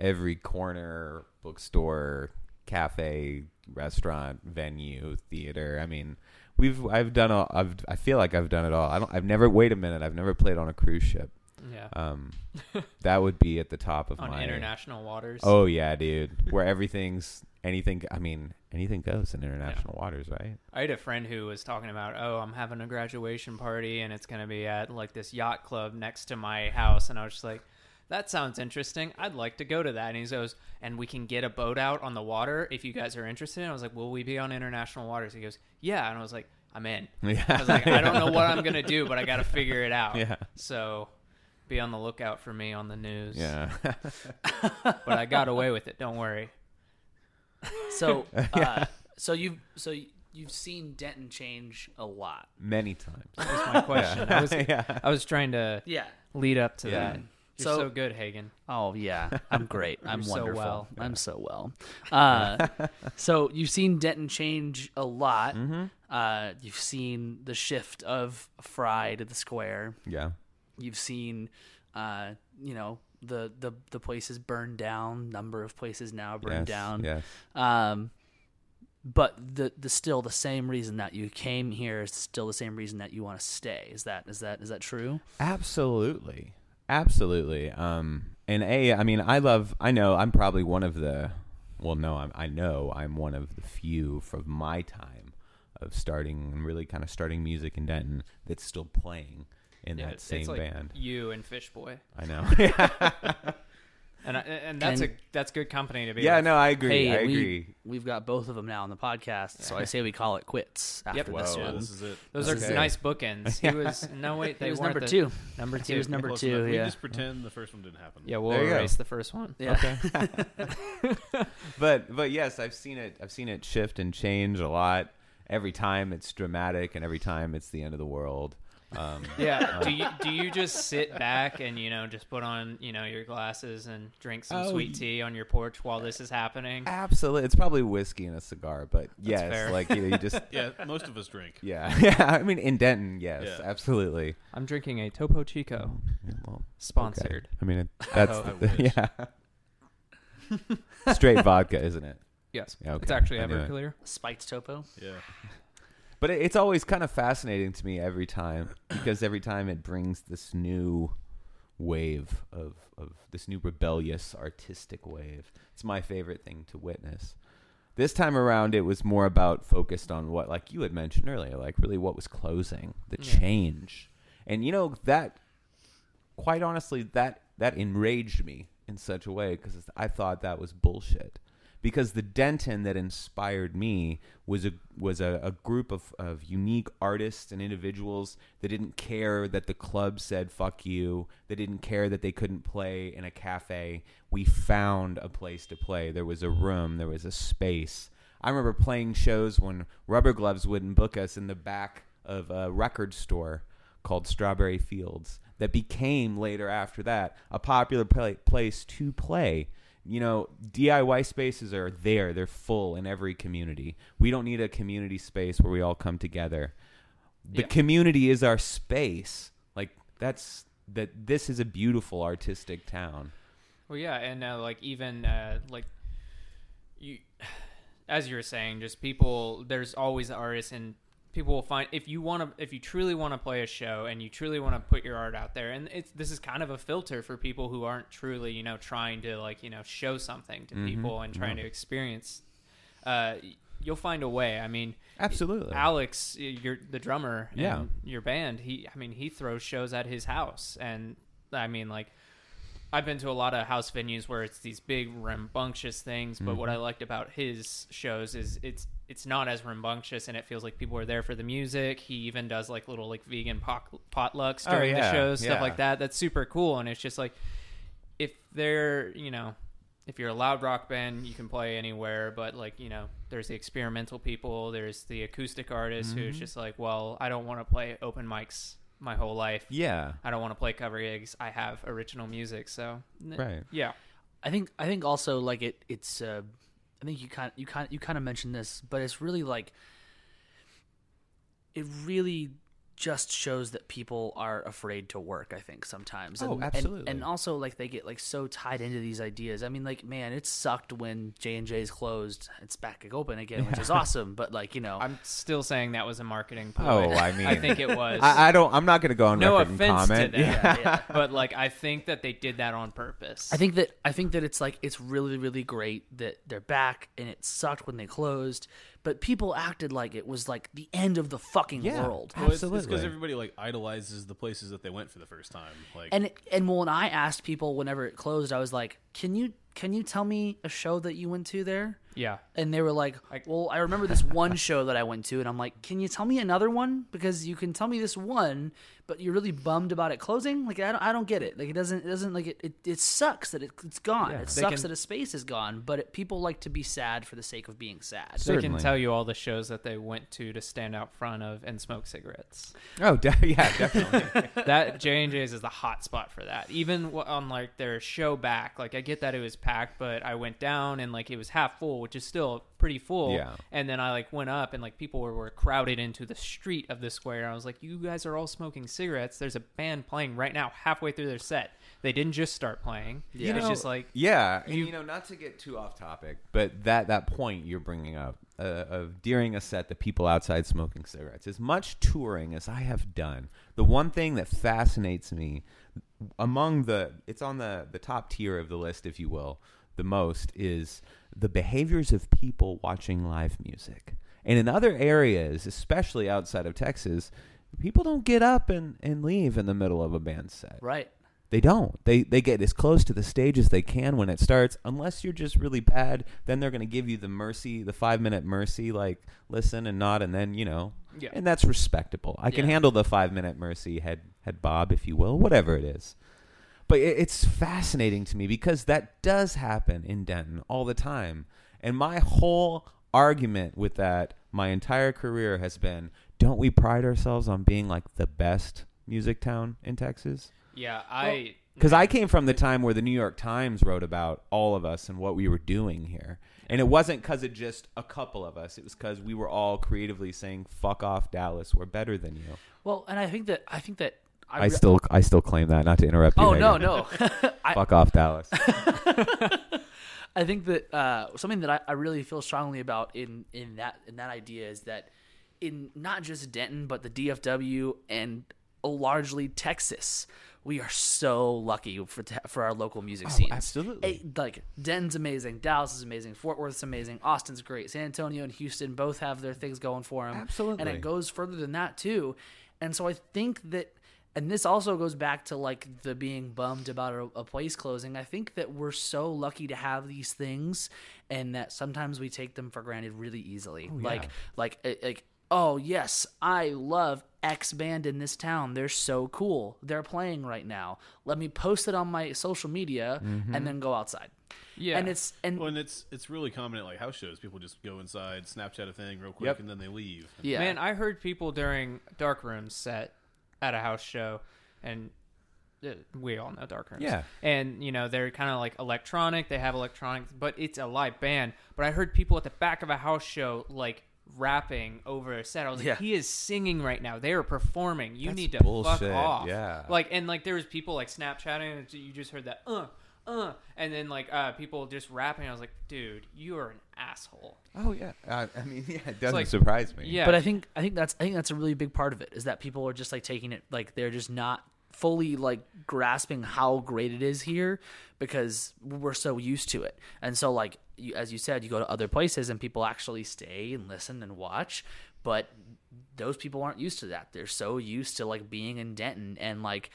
[SPEAKER 1] every corner, bookstore, cafe, restaurant, venue, theater. I mean, we've. I've done. All, I've. I feel like I've done it all. I don't. I've never. Wait a minute. I've never played on a cruise ship.
[SPEAKER 3] yeah,
[SPEAKER 1] Um, that would be at the top of
[SPEAKER 3] on
[SPEAKER 1] my
[SPEAKER 3] international waters.
[SPEAKER 1] Oh yeah, dude. Where everything's anything. I mean, anything goes in international waters, right?
[SPEAKER 3] I had a friend who was talking about, oh, I'm having a graduation party and it's going to be at like this yacht club next to my house. And I was just like, that sounds interesting. I'd like to go to that. And he goes, and we can get a boat out on the water if you guys are interested. And I was like, will we be on international waters? He goes, yeah. And I was like, I'm in.
[SPEAKER 1] Yeah.
[SPEAKER 3] I was like, I don't know what I'm going to do, but I got to figure it out.
[SPEAKER 1] Yeah.
[SPEAKER 3] So be on the lookout for me on the news.
[SPEAKER 1] Yeah.
[SPEAKER 3] But I got away with it. Don't worry.
[SPEAKER 2] So, uh, so you've so you've seen Denton change a lot.
[SPEAKER 1] Many times.
[SPEAKER 3] That's my question. I was,
[SPEAKER 1] yeah.
[SPEAKER 3] I was trying to
[SPEAKER 2] Yeah.
[SPEAKER 3] lead up to
[SPEAKER 1] Yeah.
[SPEAKER 3] that. You're so,
[SPEAKER 2] So-
[SPEAKER 3] good, Hagen.
[SPEAKER 2] Oh yeah, I'm great. I'm
[SPEAKER 3] You're so
[SPEAKER 2] wonderful.
[SPEAKER 3] well.
[SPEAKER 2] I'm so well. Uh, so you've seen Denton change a lot.
[SPEAKER 1] Mm-hmm.
[SPEAKER 2] Uh, you've seen the shift of Fry to the Square.
[SPEAKER 1] Yeah.
[SPEAKER 2] You've seen, uh, you know, the the the places burned down. Number of places now burned
[SPEAKER 1] yes,
[SPEAKER 2] down.
[SPEAKER 1] Yes.
[SPEAKER 2] Um, but the the still the same reason that you came here is still the same reason that you want to stay. Is that is that is that true?
[SPEAKER 1] Absolutely. Absolutely. Um, and A, I mean, I love, I know I'm probably one of the, well, no, I'm, I know I'm one of the few from my time of starting and really kind of starting music in Denton that's still playing in
[SPEAKER 3] Yeah,
[SPEAKER 1] that
[SPEAKER 3] it's,
[SPEAKER 1] same
[SPEAKER 3] it's like
[SPEAKER 1] band.
[SPEAKER 3] you and Fishboy,
[SPEAKER 1] I know.
[SPEAKER 3] and I, and that's
[SPEAKER 2] And-
[SPEAKER 3] a that's good company to be.
[SPEAKER 1] yeah,
[SPEAKER 3] with.
[SPEAKER 1] no, I agree.
[SPEAKER 2] Hey,
[SPEAKER 1] I
[SPEAKER 2] we-
[SPEAKER 1] agree.
[SPEAKER 2] We've got both of them now on the podcast, so I say we call it quits after
[SPEAKER 3] Yep.
[SPEAKER 2] this
[SPEAKER 4] Wow,
[SPEAKER 2] one.
[SPEAKER 4] this is it.
[SPEAKER 3] Those
[SPEAKER 2] This
[SPEAKER 3] are
[SPEAKER 2] is it.
[SPEAKER 3] nice bookends. He was no wait,
[SPEAKER 2] He was number
[SPEAKER 3] the-
[SPEAKER 2] two.
[SPEAKER 3] Number two.
[SPEAKER 2] He was number
[SPEAKER 4] Close
[SPEAKER 2] two.
[SPEAKER 4] enough. We
[SPEAKER 2] Yeah.
[SPEAKER 4] just pretend the first one didn't happen.
[SPEAKER 3] Yeah, we'll
[SPEAKER 1] There you go.
[SPEAKER 3] erase the first one.
[SPEAKER 2] Yeah.
[SPEAKER 1] but but yes, I've seen it. I've seen it shift and change a lot. Every time it's dramatic, and every time it's the end of the world. Um,
[SPEAKER 3] Yeah. Do you do you just sit back and you know just put on you know your glasses and drink some
[SPEAKER 1] Oh,
[SPEAKER 3] sweet tea on your porch while this is happening?
[SPEAKER 1] Absolutely, it's probably whiskey and a cigar, but yes,
[SPEAKER 3] fair.
[SPEAKER 1] like you, know, you just
[SPEAKER 4] Yeah, most of us drink.
[SPEAKER 1] yeah, yeah. I mean, in Denton, yes,
[SPEAKER 4] Yeah.
[SPEAKER 1] absolutely.
[SPEAKER 3] I'm drinking a Topo Chico,
[SPEAKER 1] Yeah, well, okay.
[SPEAKER 3] sponsored.
[SPEAKER 1] I mean, it, that's
[SPEAKER 3] hope.
[SPEAKER 1] the, yeah, straight vodka, isn't it?
[SPEAKER 3] Yes,
[SPEAKER 1] Yeah, okay.
[SPEAKER 3] it's actually
[SPEAKER 1] I knew it.
[SPEAKER 3] Everclear.
[SPEAKER 2] Spiked topo.
[SPEAKER 4] Yeah.
[SPEAKER 1] But it, it's always kind of fascinating to me every time because every time it brings this new wave of of this new rebellious artistic wave. It's my favorite thing to witness. This time around, it was more about focused on what, like you had mentioned earlier, like really what was closing, the
[SPEAKER 3] Yeah.
[SPEAKER 1] change, and you know that. Quite honestly, that that enraged me in such a way because I thought that was bullshit. Because the Denton that inspired me was a was a, a group of, of unique artists and individuals that didn't care that the club said fuck you. They didn't care that they couldn't play in a cafe. We found a place to play. There was a room. There was a space. I remember playing shows when Rubber Gloves wouldn't book us in the back of a record store called Strawberry Fields that became later after that a popular pla place to play. You know, DIY spaces are there. They're full in every community. We don't need a community space where we all come together. The
[SPEAKER 3] Yeah.
[SPEAKER 1] community is our space. Like that's that this is a beautiful artistic town.
[SPEAKER 3] Well, yeah, and uh, like even uh, like you, as you were saying, just people. There's always artists, and people will find if you want to, if you truly want to play a show, and you truly want to put your art out there, and it's this is kind of a filter for people who aren't truly, you know, trying to like you know show something to
[SPEAKER 1] Mhm.
[SPEAKER 3] people and trying to experience. Uh, you'll find a way. I mean,
[SPEAKER 1] Absolutely.
[SPEAKER 3] Alex, you're the drummer in
[SPEAKER 1] Yeah.
[SPEAKER 3] your band. He, I mean, he throws shows at his house, and I mean, like, I've been to a lot of house venues where it's these big rambunctious things. But what
[SPEAKER 1] Mhm.
[SPEAKER 3] I liked about his shows is it's it's not as rambunctious, and it feels like people are there for the music. He even does like little like vegan pot, potlucks
[SPEAKER 1] Oh,
[SPEAKER 3] during
[SPEAKER 1] yeah.
[SPEAKER 3] the shows, stuff
[SPEAKER 1] Yeah.
[SPEAKER 3] like that. That's super cool, and it's just like if they're you know if you're a loud rock band, you can play anywhere, but like, you know, there's the experimental people, there's the acoustic artist who's
[SPEAKER 1] Mhm.
[SPEAKER 3] just like, well, I don't want to play open mics my whole life.
[SPEAKER 1] yeah.
[SPEAKER 3] I don't want to play cover gigs. I have original music, so
[SPEAKER 1] Right.
[SPEAKER 3] Yeah.
[SPEAKER 2] I think I think also like it it's uh I think you kind you kind you kind of mentioned this, but it's really like it really just shows that people are afraid to work. I think sometimes.
[SPEAKER 1] Oh,
[SPEAKER 2] and, and-
[SPEAKER 1] absolutely.
[SPEAKER 2] And, also like they get like so tied into these ideas. I mean, like man, it sucked when J and J's closed. It's back open again, which is awesome. But like you know,
[SPEAKER 3] I'm still saying that was a marketing ploy.
[SPEAKER 1] Oh, I mean,
[SPEAKER 3] I think it was.
[SPEAKER 1] I, I don't. I'm not going to go on
[SPEAKER 3] no
[SPEAKER 1] record and
[SPEAKER 3] offense to
[SPEAKER 1] comment.
[SPEAKER 3] that,
[SPEAKER 1] Yeah.
[SPEAKER 2] yeah.
[SPEAKER 3] but like I think that they did that on purpose.
[SPEAKER 2] I think that I think that it's like it's really really great that they're back and it sucked when they closed, but people acted like it was like the end of the fucking
[SPEAKER 1] Yeah.
[SPEAKER 2] world.
[SPEAKER 4] Well, it's-
[SPEAKER 1] Absolutely.
[SPEAKER 4] It's because everybody like idolizes the places that they went for the first time. Like,
[SPEAKER 2] And and when I asked people whenever it closed, I was like, "Can you can you tell me a show that you went to there?"
[SPEAKER 3] Yeah.
[SPEAKER 2] and they were like,
[SPEAKER 3] Like-
[SPEAKER 2] "Well, I remember this one show that I went to," and I'm like, "Can you tell me another one? Because you can tell me this one, but you're really bummed about it closing. Like I don't, I don't get it. Like it doesn't, it doesn't like it. It, it sucks that it, it's gone.
[SPEAKER 1] Yeah.
[SPEAKER 2] it sucks
[SPEAKER 3] can-
[SPEAKER 2] that a space is gone. But it, people like to be sad for the sake of being sad.
[SPEAKER 3] They can tell you all the shows that they went to to stand out front of and smoke cigarettes.
[SPEAKER 1] Oh, de- yeah, definitely.
[SPEAKER 3] that J and J's is the hot spot for that. Even on like their show back, like I get that it was packed, but I went down and like it was half full, which is still pretty full.
[SPEAKER 1] Yeah.
[SPEAKER 3] And then I like went up and like people were, were crowded into the street of the square. I was like, you guys are all smoking cigarettes. There's a band playing right now, halfway through their set. They didn't just start playing.
[SPEAKER 2] Yeah.
[SPEAKER 3] it's
[SPEAKER 1] know,
[SPEAKER 3] just like
[SPEAKER 1] yeah, and you know, not to get too off topic, but that that point you're bringing up uh, of during a set, the people outside smoking cigarettes. As much touring as I have done, the one thing that fascinates me among the it's on the the top tier of the list, if you will, the most is the behaviors of people watching live music. And in other areas, especially outside of Texas, people don't get up and, and leave in the middle of a band set.
[SPEAKER 2] Right.
[SPEAKER 1] They don't. They they get as close to the stage as they can when it starts. Unless you're just really bad, then they're going to give you the mercy, the five minute mercy, like listen and nod, and then you know,
[SPEAKER 3] Yeah.
[SPEAKER 1] and that's respectable. I can handle the five minute mercy, head head bob, if you will, whatever it is. But it, it's fascinating to me because that does happen in Denton all the time, and my whole argument with that my entire career has been: don't we pride ourselves on being like the best music town in Texas?
[SPEAKER 3] yeah, I
[SPEAKER 1] Because I came from the time where the New York Times wrote about all of us and what we were doing here. And it wasn't because of just a couple of us. It was because we were all creatively saying, fuck off, Dallas. We're better than you.
[SPEAKER 2] Well, and I think that I think that I,
[SPEAKER 1] I,
[SPEAKER 2] re-
[SPEAKER 1] still I still claim that, not to interrupt you.
[SPEAKER 2] Oh no,
[SPEAKER 1] Megan.
[SPEAKER 2] no. I,
[SPEAKER 1] Fuck off, Dallas.
[SPEAKER 2] I think that uh, something that I, I really feel strongly about in in that in that idea is that in not just Denton but the DFW and largely Texas, we are so lucky for te- for our local music
[SPEAKER 1] Oh,
[SPEAKER 2] scenes.
[SPEAKER 1] absolutely.
[SPEAKER 2] Eh, like Denton's amazing, Dallas is amazing, Fort Worth's amazing, Austin's great, San Antonio and Houston both have their things going for them.
[SPEAKER 1] Absolutely.
[SPEAKER 2] and it goes further than that too. And so I think that and this also goes back to like the being bummed about a, a place closing. I think that we're so lucky to have these things, and that sometimes we take them for granted really easily. Like, like, eh, like, oh yes, I love X band in this town. They're so cool. They're playing right now. Let me post it on my social media, and then go outside.
[SPEAKER 3] Yeah.
[SPEAKER 2] and it's and
[SPEAKER 4] Well, and it's it's really common at like house shows. People just go inside, Snapchat a thing real quick,
[SPEAKER 1] Yep.
[SPEAKER 4] and then they leave.
[SPEAKER 2] yeah,
[SPEAKER 3] Man, I heard people during Dark Rooms set at a house show, and uh, we all know Dark Rooms.
[SPEAKER 1] Yeah.
[SPEAKER 3] And, you know, they're kind of like electronic. They have electronics, but it's a live band. But I heard people at the back of a house show, like, rapping over a set. I was like,
[SPEAKER 2] Yeah.
[SPEAKER 3] he is singing right now. They are performing. You
[SPEAKER 1] That's
[SPEAKER 3] need to fuck off.
[SPEAKER 1] yeah.
[SPEAKER 3] Like, and, like, there was people, like, Snapchatting, and you just heard that, uh, uh, and then, like, uh, people just rapping. I was like, dude, you are an asshole.
[SPEAKER 1] oh, yeah. Uh, I mean, yeah, it doesn't
[SPEAKER 3] like-
[SPEAKER 1] surprise me.
[SPEAKER 3] Yeah.
[SPEAKER 2] But I think I think that's I think that's a really big part of it is that people are just like taking it like they're just not fully like grasping how great it is here because we're so used to it. And so like you, as you said, you go to other places and people actually stay and listen and watch, but those people aren't used to that. They're so used to like being in Denton and like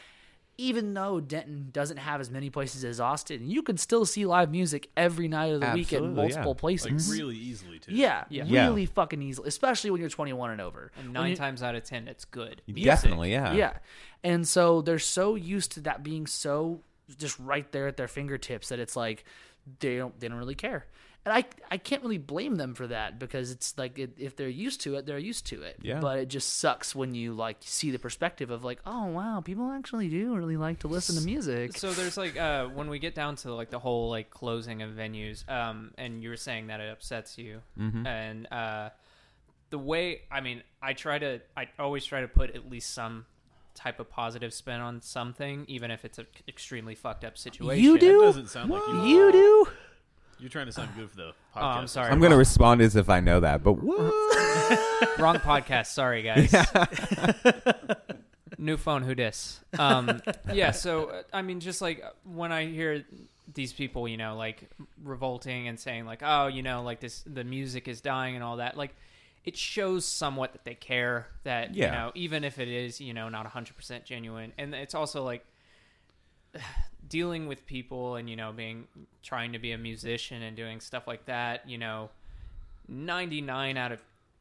[SPEAKER 2] even though Denton doesn't have as many places as Austin, you can still see live music every night of the week at multiple
[SPEAKER 1] yeah.
[SPEAKER 2] places.
[SPEAKER 4] Like really easily too.
[SPEAKER 2] Yeah,
[SPEAKER 3] Yeah.
[SPEAKER 1] Yeah.
[SPEAKER 2] really fucking easily, especially when you're 21 and over.
[SPEAKER 3] And nine
[SPEAKER 2] you-
[SPEAKER 3] times out of ten, it's good.
[SPEAKER 1] Definitely, yeah.
[SPEAKER 2] yeah. And so they're so used to that being so just right there at their fingertips that it's like they don't they don't really care. And I I can't really blame them for that because it's like it, if they're used to it, they're used to it.
[SPEAKER 1] Yeah.
[SPEAKER 2] But it just sucks when you like see the perspective of like, oh wow, people actually do really like to listen to music.
[SPEAKER 3] So there's like uh, when we get down to like the whole like closing of venues, um, and you were saying that it upsets you,
[SPEAKER 1] Mm-hmm.
[SPEAKER 3] and uh, the way I mean, I try to, I always try to put at least some type of positive spin on something, even if it's an extremely fucked up situation.
[SPEAKER 2] You
[SPEAKER 4] That
[SPEAKER 2] do?
[SPEAKER 4] doesn't sound like you.
[SPEAKER 2] You do?
[SPEAKER 4] You're trying to sound good for the podcast.
[SPEAKER 3] Oh, I'm sorry.
[SPEAKER 1] I'm going to respond as if I know that, but what?
[SPEAKER 3] Wrong podcast. Sorry, guys. New phone. Who dis? Um, yeah. So uh, I mean, just like when I hear these people, you know, like revolting and saying like, oh, you know, like this, the music is dying and all that. Like, it shows somewhat that they care. That
[SPEAKER 1] Yeah.
[SPEAKER 3] you know, even if it is, you know, not 100 percent genuine, and it's also like. dealing with people and you know being trying to be a musician and doing stuff like that you know 99 out of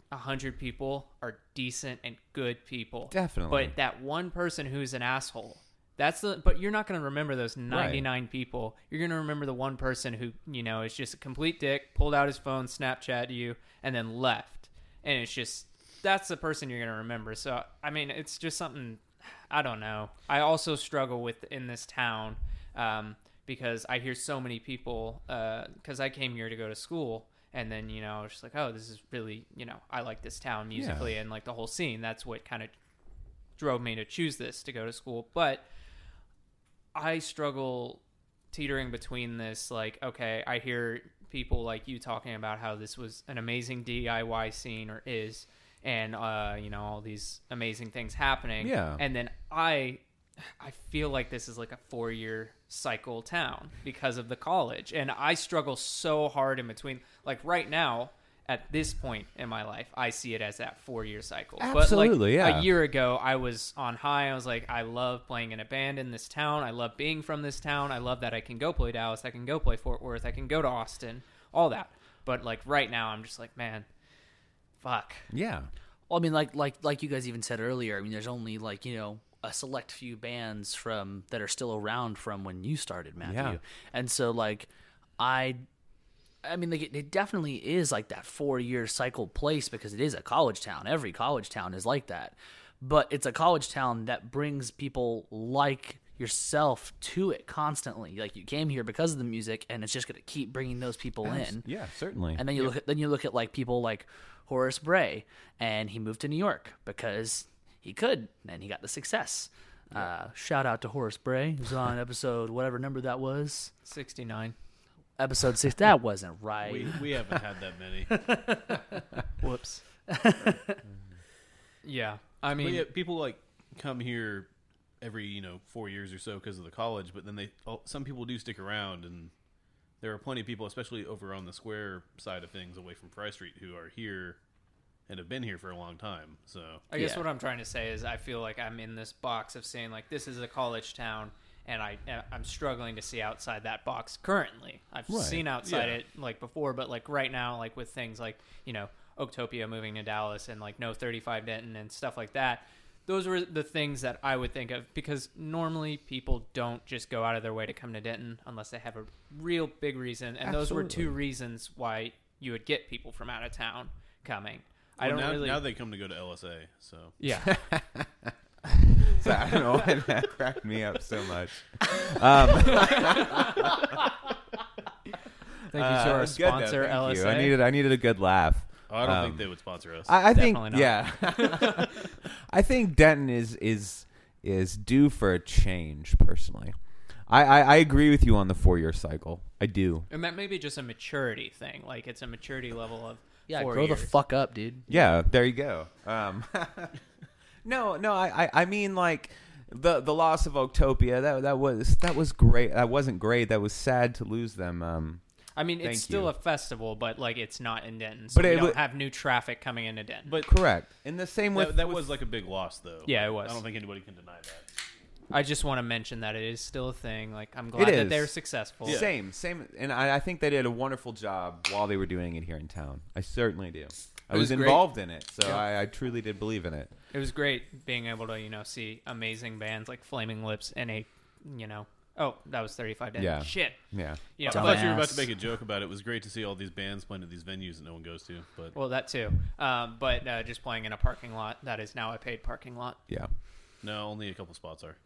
[SPEAKER 3] 100 people are decent and good people.
[SPEAKER 1] Definitely.
[SPEAKER 3] but that one person who's an asshole that's the but you're not going to remember those 99 people. You're going to remember the one person who you know is just a complete dick pulled out his phone snapchat you and then left. And it's just that's the person you're going to remember. So i mean it's just something i don't know. I also struggle with in this town um, because i hear so many people because i came here to go to school and then you know I just like oh this is really you know i like this town musically and like the whole scene. That's what kind of drove me to choose this to go to school. But I struggle teetering between this like okay I hear people like you talking about how this was an amazing DIY scene or is and uh you know all these amazing things happening
[SPEAKER 1] Yeah.
[SPEAKER 3] and then I I feel like this is like a 4 year cycle town because of the college and I struggle so hard in between like right now at this point in my life I see it as that 4 year cycle
[SPEAKER 1] Absolutely,
[SPEAKER 3] but like
[SPEAKER 1] yeah.
[SPEAKER 3] a year ago I was on high. I was like, I love playing in a band in this town. I love being from this town. I love that I can go play Dallas. I can go play Fort Worth. I can go to Austin. All that. But like right now, I'm just like, man, fuck.
[SPEAKER 1] Yeah.
[SPEAKER 2] Well, I mean, like like like you guys even said earlier. I mean, there's only like you know a select few bands from that are still around from when you started, Matthew.
[SPEAKER 1] Yeah.
[SPEAKER 2] And so like, I, I mean, like it, it definitely is like that four year cycle place because it is a college town. Every college town is like that, but it's a college town that brings people like yourself to it constantly. Like you came here because of the music, and it's just gonna keep bringing those people in.
[SPEAKER 1] Yeah, certainly.
[SPEAKER 2] And then you look at then you look at like people like Horace Bray, and he moved to New York because he could, and he got the success. Uh, shout out to Horace Bray, who's on episode whatever number that was,
[SPEAKER 3] 69.
[SPEAKER 2] episode six. That wasn't right.
[SPEAKER 4] We, we haven't had that many.
[SPEAKER 3] Whoops. yeah. I mean,
[SPEAKER 4] yeah, people like come here every you know four years or so because of the college, but then they oh, some people do stick around, and there are plenty of people, especially over on the square side of things, away from Fry Street, who are here and have been here for a long time. So
[SPEAKER 3] I guess
[SPEAKER 2] Yeah.
[SPEAKER 3] what I'm trying to say is I feel like I'm in this box of saying like this is a college town and I I'm struggling to see outside that box currently. I've
[SPEAKER 1] Right.
[SPEAKER 3] seen outside
[SPEAKER 4] Yeah.
[SPEAKER 3] it like before but like right now like with things like, you know, Oaktopia moving to Dallas and like no 35 Denton and stuff like that. Those were the things that I would think of because normally people don't just go out of their way to come to Denton unless they have a real big reason and those were two reasons why you would get people from out of town coming. I
[SPEAKER 4] Well,
[SPEAKER 3] don't
[SPEAKER 4] now,
[SPEAKER 3] really
[SPEAKER 4] now they come to go to LSA. So
[SPEAKER 3] Yeah.
[SPEAKER 1] So I don't know why that cracked me up so much. Um,
[SPEAKER 3] Thank you to
[SPEAKER 1] uh,
[SPEAKER 3] our
[SPEAKER 1] good though,
[SPEAKER 3] sponsor,
[SPEAKER 1] thank
[SPEAKER 3] LSA.
[SPEAKER 1] I needed I needed a good laugh.
[SPEAKER 4] Oh, I don't
[SPEAKER 1] Um,
[SPEAKER 4] think they would sponsor us.
[SPEAKER 1] I, I think
[SPEAKER 3] Definitely
[SPEAKER 1] yeah. I think Denton is is is due for a change. Personally, I, I, I agree with you on the four year cycle. I do.
[SPEAKER 3] and that may be just a maturity thing. Like it's a maturity level of
[SPEAKER 2] yeah,
[SPEAKER 3] four
[SPEAKER 2] grow
[SPEAKER 3] years.
[SPEAKER 2] the fuck up, dude.
[SPEAKER 1] Yeah, there you go. Um, no, no, I, I, I mean like the the loss of Oaktopia. That that was that was great. That wasn't great. That was sad to lose them. Um,
[SPEAKER 3] I mean, it's
[SPEAKER 1] Thank
[SPEAKER 3] still
[SPEAKER 1] you.
[SPEAKER 3] a festival, but like it's not in Denton, so
[SPEAKER 1] But
[SPEAKER 3] we
[SPEAKER 1] it
[SPEAKER 3] don't
[SPEAKER 1] would-
[SPEAKER 3] have new traffic coming into Denton.
[SPEAKER 4] but
[SPEAKER 1] correct. In the same with
[SPEAKER 4] that, that
[SPEAKER 1] with-
[SPEAKER 4] was like a big loss, though.
[SPEAKER 3] Yeah, it was.
[SPEAKER 4] I don't think anybody can deny that.
[SPEAKER 3] I just want to mention that it is still a thing. Like I'm glad that
[SPEAKER 1] is.
[SPEAKER 3] they're successful.
[SPEAKER 1] Same, same, and I, I think they did a wonderful job while they were doing it here in town. I certainly do. I
[SPEAKER 3] It
[SPEAKER 1] was,
[SPEAKER 3] was great.
[SPEAKER 1] involved in it, so
[SPEAKER 3] Yeah.
[SPEAKER 1] I, I truly did believe in it.
[SPEAKER 3] It was great being able to you know see amazing bands like Flaming Lips and a you know oh that was 35 Denton.
[SPEAKER 1] Yeah.
[SPEAKER 3] Shit.
[SPEAKER 1] Yeah,
[SPEAKER 3] Yeah.
[SPEAKER 4] I
[SPEAKER 2] Dumbass.
[SPEAKER 4] thought you were about to make a joke about it. It was great to see all these bands playing at these venues that no one goes to. But
[SPEAKER 3] Well, that too. Um, but uh, just playing in a parking lot that is now a paid parking lot.
[SPEAKER 1] yeah.
[SPEAKER 4] no, only a couple spots are.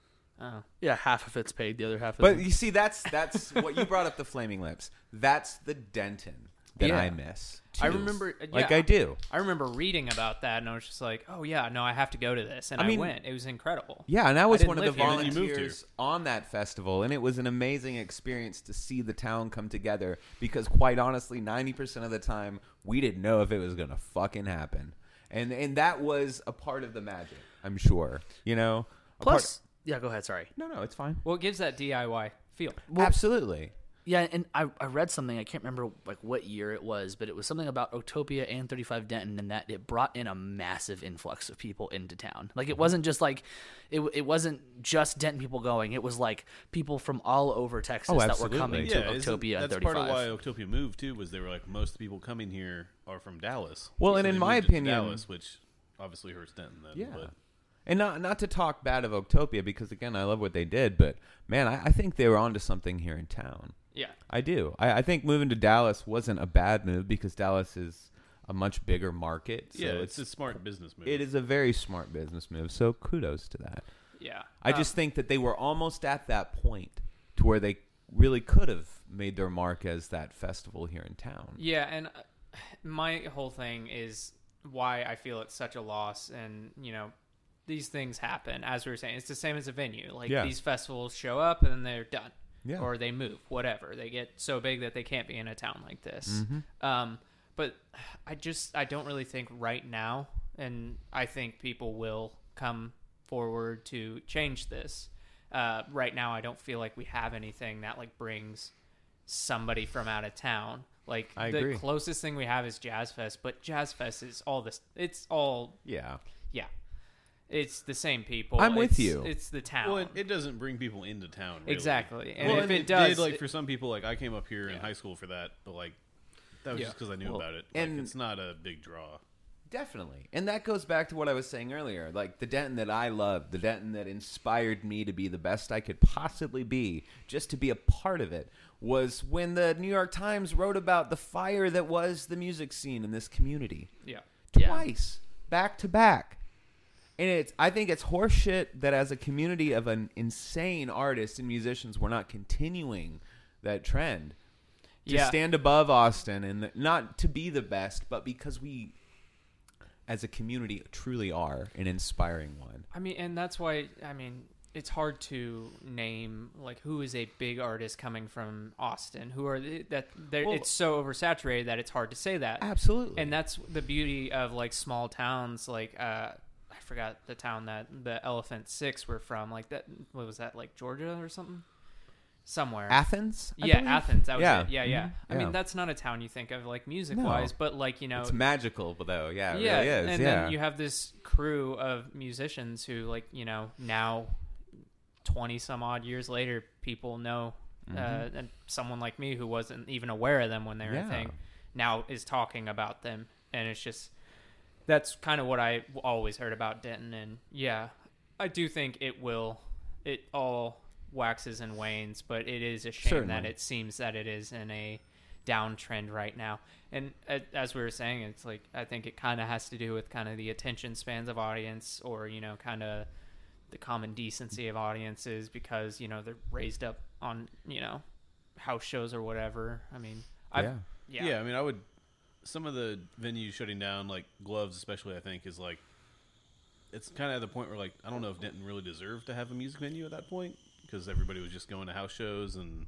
[SPEAKER 3] Oh.
[SPEAKER 2] Yeah, half of it's paid, the other half.
[SPEAKER 1] But
[SPEAKER 2] isn't.
[SPEAKER 1] you see, that's that's what you brought up the flaming lips. That's the Denton that
[SPEAKER 3] Yeah.
[SPEAKER 1] I miss.
[SPEAKER 3] I remember- uh,
[SPEAKER 1] like. I do.
[SPEAKER 3] I remember reading about that, and I was just like, "Oh yeah, no, I have to go to this," and
[SPEAKER 1] I
[SPEAKER 3] I, went. It was incredible.
[SPEAKER 1] Yeah, and I was
[SPEAKER 3] didn't
[SPEAKER 1] one of the
[SPEAKER 3] live here.
[SPEAKER 4] And then you moved
[SPEAKER 1] volunteers on that festival, and it was an amazing experience to see the town come together. Because quite honestly, ninety percent of the time, we didn't know if it was gonna fucking happen, and and that was a part of the magic. I'm sure, you know. A part-
[SPEAKER 2] plus, yeah, go ahead. Sorry.
[SPEAKER 1] no, no, it's fine.
[SPEAKER 3] Well, it gives that DIY feel.
[SPEAKER 1] Absolutely.
[SPEAKER 2] Yeah, and I, I read something I can't remember like what year it was, but it was something about Oaktopia and 35 Denton, and that it brought in a massive influx of people into town. Like it
[SPEAKER 1] Mm-hmm.
[SPEAKER 2] wasn't just like it it wasn't just Denton people going. It was like people from all over Texas
[SPEAKER 1] Oh,
[SPEAKER 2] that were coming
[SPEAKER 4] yeah,
[SPEAKER 2] to
[SPEAKER 4] isn't-
[SPEAKER 2] Oaktopia
[SPEAKER 4] that's
[SPEAKER 2] 35.
[SPEAKER 4] part of why Oaktopia moved too. Was they were like most people coming here are from Dallas.
[SPEAKER 1] Well, and in my
[SPEAKER 4] moved it to
[SPEAKER 1] opinion-
[SPEAKER 4] Dallas, which obviously hurts Denton. Then,
[SPEAKER 1] Yeah.
[SPEAKER 4] but
[SPEAKER 1] And not not to talk bad of Oaktopia because again I love what they did, but man, I, I think they were onto something here in town.
[SPEAKER 3] Yeah.
[SPEAKER 1] I do. I, I think moving to Dallas wasn't a bad move because Dallas is a much bigger market. So
[SPEAKER 4] yeah, it's, a smart business move.
[SPEAKER 1] it is a very smart business move. So kudos to that.
[SPEAKER 3] Yeah.
[SPEAKER 1] I
[SPEAKER 3] Um,
[SPEAKER 1] just think that they were almost at that point to where they really could have made their mark as that festival here in town.
[SPEAKER 3] Yeah, and uh, my whole thing is why I feel it's such a loss, and you know, these things happen. As we were saying, it's the same as a venue. Like
[SPEAKER 1] Yeah.
[SPEAKER 3] these festivals show up and then they're done,
[SPEAKER 1] Yeah.
[SPEAKER 3] or they move, whatever. They get so big that they can't be in a town like this.
[SPEAKER 1] Mm-hmm.
[SPEAKER 3] Um, but I just I don't really think right now, and I think people will come forward to change this. Uh, right now, I don't feel like we have anything that like brings somebody from out of town. Like
[SPEAKER 1] I
[SPEAKER 3] the
[SPEAKER 1] agree.
[SPEAKER 3] closest thing we have is Jazz Fest, but Jazz Fest is all this. It's all
[SPEAKER 1] Yeah.
[SPEAKER 3] yeah. It's the same people.
[SPEAKER 1] I'm with
[SPEAKER 3] It's-
[SPEAKER 1] you.
[SPEAKER 3] It's the town.
[SPEAKER 4] well, it, it doesn't bring people into town. Really.
[SPEAKER 3] Exactly. And
[SPEAKER 4] well,
[SPEAKER 3] if
[SPEAKER 4] and
[SPEAKER 3] it
[SPEAKER 4] it
[SPEAKER 3] does,
[SPEAKER 4] did, like
[SPEAKER 3] it-
[SPEAKER 4] for some people, like I came up here in high school for that, but like that was
[SPEAKER 3] Yeah.
[SPEAKER 4] just because I knew
[SPEAKER 1] Well,
[SPEAKER 4] about it. Like,
[SPEAKER 1] and-
[SPEAKER 4] it's not a big draw.
[SPEAKER 1] Definitely. And that goes back to what I was saying earlier. Like the Denton that I loved, the Denton that inspired me to be the best I could possibly be, just to be a part of it, was when the New York Times wrote about the fire that was the music scene in this community.
[SPEAKER 3] yeah.
[SPEAKER 2] Yeah.
[SPEAKER 1] Twice. Back to back. And it's I think it's horseshit that as a community of an insane artists and musicians we're not continuing that trend. To
[SPEAKER 3] Yeah.
[SPEAKER 1] stand above Austin and not to be the best, but because we as a community truly are an inspiring one.
[SPEAKER 3] I mean, and that's why I mean it's hard to name like who is a big artist coming from Austin. Who are the, that?
[SPEAKER 1] Well-
[SPEAKER 3] it's so oversaturated that it's hard to say that.
[SPEAKER 1] Absolutely.
[SPEAKER 3] And that's the beauty of like small towns. Like uh, forgot the town that the Elephant Six were from. Like that. What was that? Like Georgia or something? Somewhere.
[SPEAKER 1] Athens? I
[SPEAKER 3] yeah,
[SPEAKER 1] believe?
[SPEAKER 3] Athens. That was
[SPEAKER 1] Yeah.
[SPEAKER 3] it. Yeah, yeah.
[SPEAKER 1] Mhm.
[SPEAKER 3] I
[SPEAKER 1] Yeah.
[SPEAKER 3] mean, that's not a town you think of like music
[SPEAKER 1] No.
[SPEAKER 3] wise, but like you know,
[SPEAKER 1] It's magical though. Yeah, it
[SPEAKER 3] yeah,
[SPEAKER 1] really is.
[SPEAKER 3] and
[SPEAKER 1] yeah.
[SPEAKER 3] then you have this crew of musicians who, like, you know, now twenty some odd years later, people know,
[SPEAKER 1] Mm-hmm.
[SPEAKER 3] uh, and someone like me who wasn't even aware of them when they were
[SPEAKER 1] Yeah.
[SPEAKER 3] a thing, now is talking about them, and it's just that's kind of what I always heard about Denton, and yeah, I do think it will. It all waxes and wanes, but it is a shame that it seems that it is in a downtrend right now. And as we were saying, it's like I think it kind of has to do with kind of the attention spans of audience, or you know, kind of the common decency of audiences because you know they're raised up on you know house shows or whatever. I mean, I
[SPEAKER 1] Yeah.
[SPEAKER 3] yeah.
[SPEAKER 4] Yeah. I mean, I would. Some of the venues shutting down, like Gloves, especially, I think, is like. It's kind of at the point where, like, I don't know if Denton really deserved to have a music venue at that point because everybody was just going to house shows and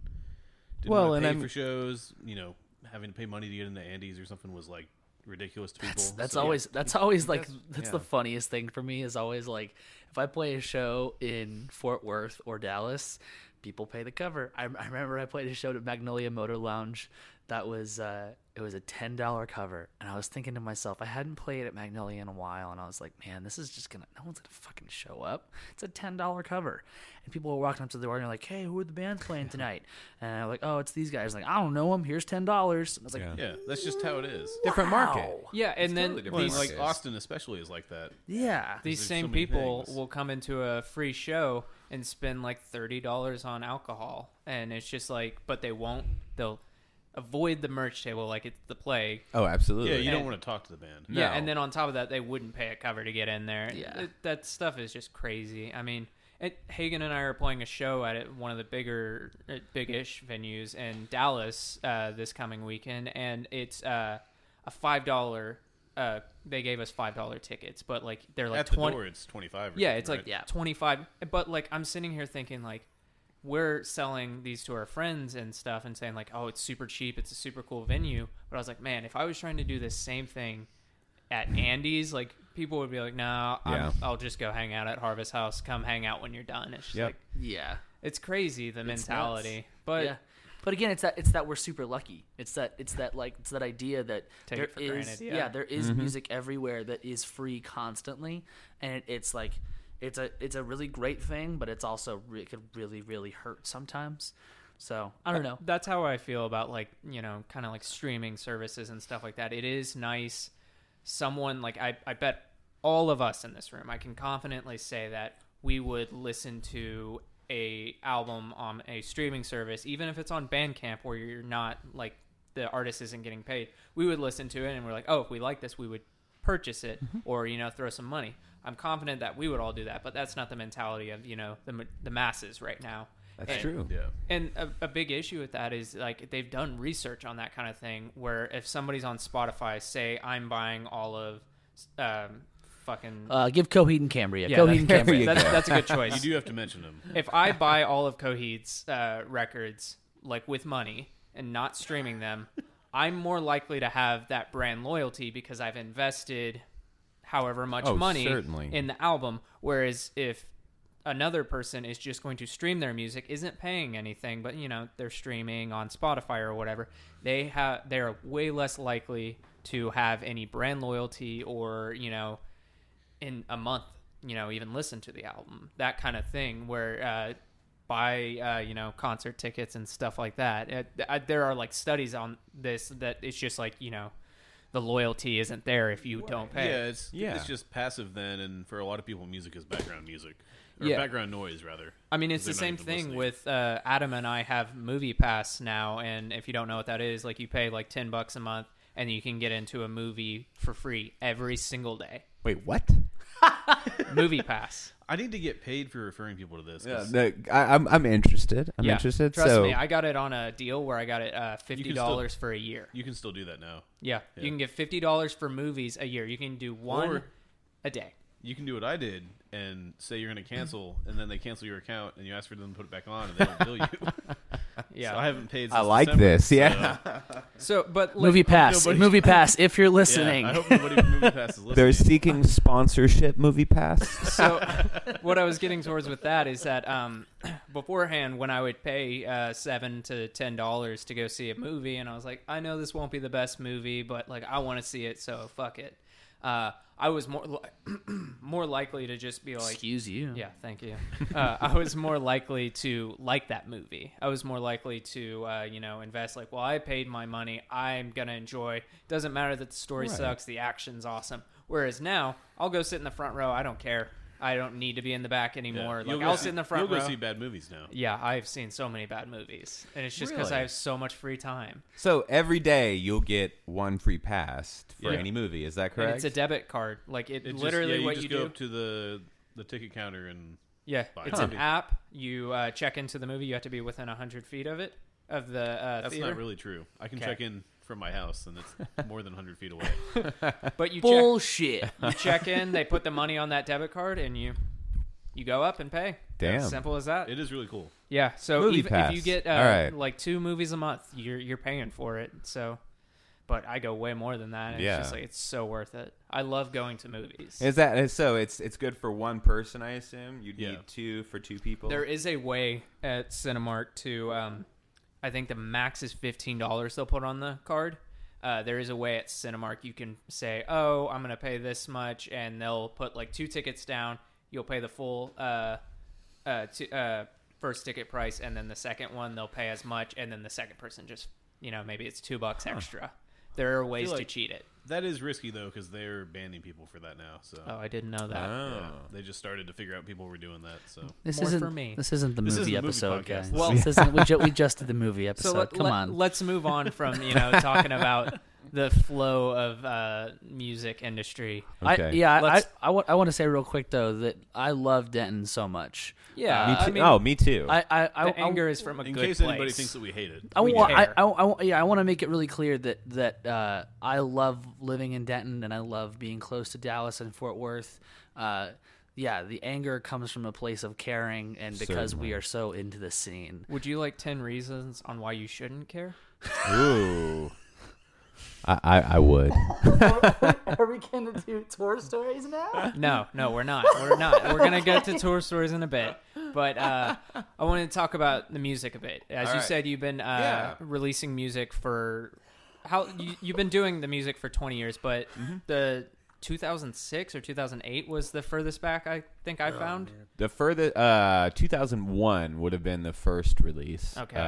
[SPEAKER 4] didn't
[SPEAKER 1] Well,
[SPEAKER 4] well,
[SPEAKER 1] and
[SPEAKER 4] pay
[SPEAKER 1] I'm-
[SPEAKER 4] for shows. You know, having to pay money to get into Andy's or something was like ridiculous to people.
[SPEAKER 2] That's that's
[SPEAKER 4] So, yeah.
[SPEAKER 2] always that's always like
[SPEAKER 1] That's-
[SPEAKER 2] that's
[SPEAKER 1] yeah.
[SPEAKER 2] the funniest thing for me is always like if I play a show in Fort Worth or Dallas, people pay the cover. I, I remember I played a show at Magnolia Motor Lounge that was uh, it was a ten dollar cover, and I was thinking to myself, I hadn't played at Magnolia in a while, and I was like, man, this is just gonna no one's gonna fucking show up. It's a ten dollar cover, and people were walking up to the door and they're like, hey, who are the bands playing tonight? And I'm like, oh, it's these guys. like, I don't know them. Here's ten dollars. I was like,
[SPEAKER 1] Yeah.
[SPEAKER 4] Yeah, that's just how it is.
[SPEAKER 1] Different market.
[SPEAKER 3] Yeah, and then
[SPEAKER 1] totally different
[SPEAKER 4] Well,
[SPEAKER 3] these
[SPEAKER 4] like. Austin, especially, is like that.
[SPEAKER 2] yeah.
[SPEAKER 3] these same
[SPEAKER 4] so
[SPEAKER 3] people
[SPEAKER 4] things.
[SPEAKER 3] will come into a free show and spend like thirty dollars on alcohol, and it's just like, but they won't. They'll avoid the merch table like it's the plague.
[SPEAKER 1] Oh, absolutely.
[SPEAKER 4] Yeah, you don't
[SPEAKER 3] And-
[SPEAKER 4] want to talk to the band.
[SPEAKER 3] Yeah,
[SPEAKER 1] No.
[SPEAKER 3] and then on top of that, they wouldn't pay a cover to get in there.
[SPEAKER 2] Yeah.
[SPEAKER 3] It- that stuff is just crazy. I mean, it, Hagen and I are playing a show at it, one of the bigger, uh, big-ish venues in Dallas uh, this coming weekend, and it's uh, a five dollar. Uh, they gave us five dollar tickets, but like they're like
[SPEAKER 4] At the
[SPEAKER 3] twenty.
[SPEAKER 4] door, it's twenty five.
[SPEAKER 3] Yeah, it's like?
[SPEAKER 2] Yeah.
[SPEAKER 3] 25 but like I'm sitting here thinking like we're selling these to our friends and stuff and saying like oh it's super cheap it's a super cool venue but I was like man if I was trying to do this same thing at Andy's like people would be like no
[SPEAKER 1] Yeah.
[SPEAKER 3] I'm, I'll just go hang out at Harvest House come hang out when you're done it's just
[SPEAKER 1] Yep.
[SPEAKER 3] like
[SPEAKER 2] Yeah.
[SPEAKER 3] it's crazy the
[SPEAKER 2] It's
[SPEAKER 3] mentality
[SPEAKER 2] nuts.
[SPEAKER 3] but
[SPEAKER 2] yeah. But again, it's that it's that we're super lucky. It's that it's that like it's that idea that
[SPEAKER 3] Take
[SPEAKER 2] there
[SPEAKER 3] it for
[SPEAKER 2] is
[SPEAKER 3] granted, yeah.
[SPEAKER 2] there is mm-hmm. music everywhere that is free constantly, and it, it's like it's a it's a really great thing, but it's also re- it could really really hurt sometimes. So I don't know.
[SPEAKER 3] That's how I feel about like you know kind of like streaming services and stuff like that. It is nice. Someone like I I bet all of us in this room, I can confidently say that we would listen to a album on a streaming service, even if it's on Bandcamp where you're not like the artist isn't getting paid. We would listen to it and we're like, oh, if we like this, we would purchase it mm-hmm. or you know throw some money. I'm confident that we would all do that, but that's not the mentality of you know the the masses right now.
[SPEAKER 1] That's
[SPEAKER 3] And-
[SPEAKER 1] true.
[SPEAKER 4] Yeah.
[SPEAKER 3] and a, a big issue with that is like they've done research on that kind of thing. Where if somebody's on Spotify, say I'm buying all of, um, fucking
[SPEAKER 2] Uh, give Coheed and Cambria.
[SPEAKER 3] yeah,
[SPEAKER 2] Coheed and Cambria.
[SPEAKER 3] that's, that's a good choice.
[SPEAKER 4] You do have to mention them.
[SPEAKER 3] if I buy all of Coheed's uh, records like with money and not streaming them, I'm more likely to have that brand loyalty because I've invested however much
[SPEAKER 1] Oh,
[SPEAKER 3] money
[SPEAKER 1] certainly.
[SPEAKER 3] in the album. Whereas if another person is just going to stream their music, isn't paying anything, but you know they're streaming on Spotify or whatever, they have they're way less likely to have any brand loyalty or you know in a month, you know, even listen to the album, that kind of thing, where uh, buy, uh, you know, concert tickets and stuff like that. It, I, there are like studies on this that it's just like, you know, the loyalty isn't there if you don't pay.
[SPEAKER 4] Yeah, it's
[SPEAKER 1] Yeah.
[SPEAKER 4] it's just passive then, and for a lot of people, music is background music or
[SPEAKER 3] Yeah.
[SPEAKER 4] background noise rather.
[SPEAKER 3] I mean, it's the same thing
[SPEAKER 4] listening.
[SPEAKER 3] with uh, Adam and I have Movie Pass now, and if you don't know what that is, like you pay like ten bucks a month, and you can get into a movie for free every single day.
[SPEAKER 1] Wait, what?
[SPEAKER 3] Movie Pass.
[SPEAKER 4] I need to get paid for referring people to this. 'cause
[SPEAKER 1] no, I, I'm I'm interested. I'm
[SPEAKER 3] yeah,
[SPEAKER 1] interested.
[SPEAKER 3] Trust
[SPEAKER 1] so
[SPEAKER 3] me, I got it on a deal where I got it uh, fifty dollars for a year.
[SPEAKER 4] You can still do that now.
[SPEAKER 3] Yeah,
[SPEAKER 4] Yeah.
[SPEAKER 3] you can get fifty dollars for movies a year. You can do one
[SPEAKER 4] Or-
[SPEAKER 3] a day.
[SPEAKER 4] You can do what I did and say you're going to cancel, and then they cancel your account, and you ask for them to put it back on, and they don't bill you.
[SPEAKER 3] Yeah.
[SPEAKER 4] So I haven't paid. Since
[SPEAKER 1] I like
[SPEAKER 4] December,
[SPEAKER 1] this. Yeah.
[SPEAKER 3] So, but like,
[SPEAKER 2] Movie Pass.
[SPEAKER 4] nobody-
[SPEAKER 2] Movie Pass. If you're
[SPEAKER 4] Yeah,
[SPEAKER 2] listening.
[SPEAKER 4] I hope nobody from Movie Pass is listening.
[SPEAKER 1] They're seeking sponsorship. Movie Pass.
[SPEAKER 3] so what I was getting towards with that is that um, beforehand, when I would pay uh, seven to ten dollars to go see a movie, and I was like, I know this won't be the best movie, but like I want to see it, so fuck it. Uh, I was more li- more likely to just be like,
[SPEAKER 2] Excuse you.
[SPEAKER 3] Yeah, thank you. Uh, I was more likely to like that movie. I was more likely to, uh, you know, invest. Like, well, I paid my money. I'm gonna enjoy. Doesn't matter that the story
[SPEAKER 1] Right.
[SPEAKER 3] sucks. The action's awesome. Whereas now, I'll go sit in the front row. I don't care. I don't need to be in the back anymore.
[SPEAKER 4] You'll
[SPEAKER 3] Like, I'll
[SPEAKER 4] see-
[SPEAKER 3] sit in the front
[SPEAKER 4] You'll
[SPEAKER 3] row.
[SPEAKER 4] go see bad movies now.
[SPEAKER 3] yeah, I've seen so many bad movies, and it's just because
[SPEAKER 1] Really?
[SPEAKER 3] I have so much free time.
[SPEAKER 1] so every day you'll get one free pass for
[SPEAKER 4] Yeah.
[SPEAKER 1] any movie. Is that
[SPEAKER 3] And
[SPEAKER 1] correct?
[SPEAKER 3] it's a debit card. Like it,
[SPEAKER 4] It just-
[SPEAKER 3] literally
[SPEAKER 4] yeah, you
[SPEAKER 3] what
[SPEAKER 4] just
[SPEAKER 3] you
[SPEAKER 4] go
[SPEAKER 3] do.
[SPEAKER 4] up to the the ticket counter and
[SPEAKER 3] Yeah,
[SPEAKER 4] Buy
[SPEAKER 3] it's
[SPEAKER 4] a
[SPEAKER 3] an
[SPEAKER 4] movie.
[SPEAKER 3] app. You uh, check into the movie. You have to be within hundred feet of it, of the uh,
[SPEAKER 4] that's
[SPEAKER 3] theater.
[SPEAKER 4] not really true. I can
[SPEAKER 3] Okay.
[SPEAKER 4] check in from my house, and it's more than 100 feet away.
[SPEAKER 3] But you check,
[SPEAKER 2] Bullshit.
[SPEAKER 3] you check in. They put the money on that debit card, and you you go up and pay.
[SPEAKER 1] Damn.
[SPEAKER 3] simple as that.
[SPEAKER 4] It is really cool.
[SPEAKER 3] yeah. So
[SPEAKER 1] Movie
[SPEAKER 3] even if
[SPEAKER 1] Pass.
[SPEAKER 3] you get uh,
[SPEAKER 1] All right.
[SPEAKER 3] like two movies a month, you're you're paying for it. So, but I go way more than that. And
[SPEAKER 1] Yeah.
[SPEAKER 3] It's just like it's so worth it. I love going to movies.
[SPEAKER 1] Is that is- so? It's it's good for one person, I assume. You'd
[SPEAKER 4] Yeah.
[SPEAKER 1] need two for two people.
[SPEAKER 3] There is a way at Cinemark to, um, I think the max is fifteen dollars. They'll put on the card. Uh, there is a way at Cinemark you can say, "Oh, I'm going to pay this much," and they'll put like two tickets down. You'll pay the full uh, uh, t- uh, first ticket price, and then the second one they'll pay as much, and then the second person just, you know, maybe it's two bucks extra. There are ways
[SPEAKER 4] like-
[SPEAKER 3] to cheat it.
[SPEAKER 4] That is risky though, because they're banning people for that now. So
[SPEAKER 3] Oh, I didn't know that.
[SPEAKER 1] Oh.
[SPEAKER 4] yeah, they just started to figure out people were doing that. So
[SPEAKER 2] This
[SPEAKER 3] More
[SPEAKER 2] isn't
[SPEAKER 3] for me.
[SPEAKER 2] This isn't the
[SPEAKER 4] This
[SPEAKER 2] movie
[SPEAKER 4] isn't the movie
[SPEAKER 2] episode,
[SPEAKER 4] podcast.
[SPEAKER 2] guys.
[SPEAKER 3] Well-
[SPEAKER 2] this isn't. We, ju- we just did the movie episode.
[SPEAKER 3] So let,
[SPEAKER 2] Come
[SPEAKER 3] let,
[SPEAKER 2] on.
[SPEAKER 3] let's move on from you know talking about the flow of uh, music industry.
[SPEAKER 2] I,
[SPEAKER 1] Okay.
[SPEAKER 2] yeah, I, I,
[SPEAKER 3] Let's-
[SPEAKER 2] I, want, I want to say real quick though that I love Denton so much.
[SPEAKER 3] Yeah,
[SPEAKER 1] me
[SPEAKER 2] Uh,
[SPEAKER 1] too.
[SPEAKER 3] I mean,
[SPEAKER 1] oh, me too.
[SPEAKER 2] I, I, I,
[SPEAKER 3] the
[SPEAKER 2] I-
[SPEAKER 3] anger is from a
[SPEAKER 4] in
[SPEAKER 3] good
[SPEAKER 4] case
[SPEAKER 3] place.
[SPEAKER 4] anybody thinks that we hate it,
[SPEAKER 2] I
[SPEAKER 3] We
[SPEAKER 2] want, I. I, I, yeah, I want to make it really clear that that uh, I love living in Denton and I love being close to Dallas and Fort Worth. Uh, yeah, the anger comes from a place of caring, and because
[SPEAKER 1] Certainly.
[SPEAKER 2] we are so into the scene.
[SPEAKER 3] Would you like ten reasons on why you shouldn't care?
[SPEAKER 1] Ooh. I, I, I would.
[SPEAKER 2] Are we going to do tour stories now?
[SPEAKER 3] No, no, we're not. We're not. We're gonna get to tour stories in a bit, but uh, I wanted to talk about the music a bit. As
[SPEAKER 1] All
[SPEAKER 3] you
[SPEAKER 1] right.
[SPEAKER 3] said, you've been uh,
[SPEAKER 1] Yeah.
[SPEAKER 3] releasing music for how you, you've been doing the music for 20 years, but the 2006 or 2008 was the furthest back I think I found.
[SPEAKER 1] The further uh 2001 would have been the first release.
[SPEAKER 3] Okay.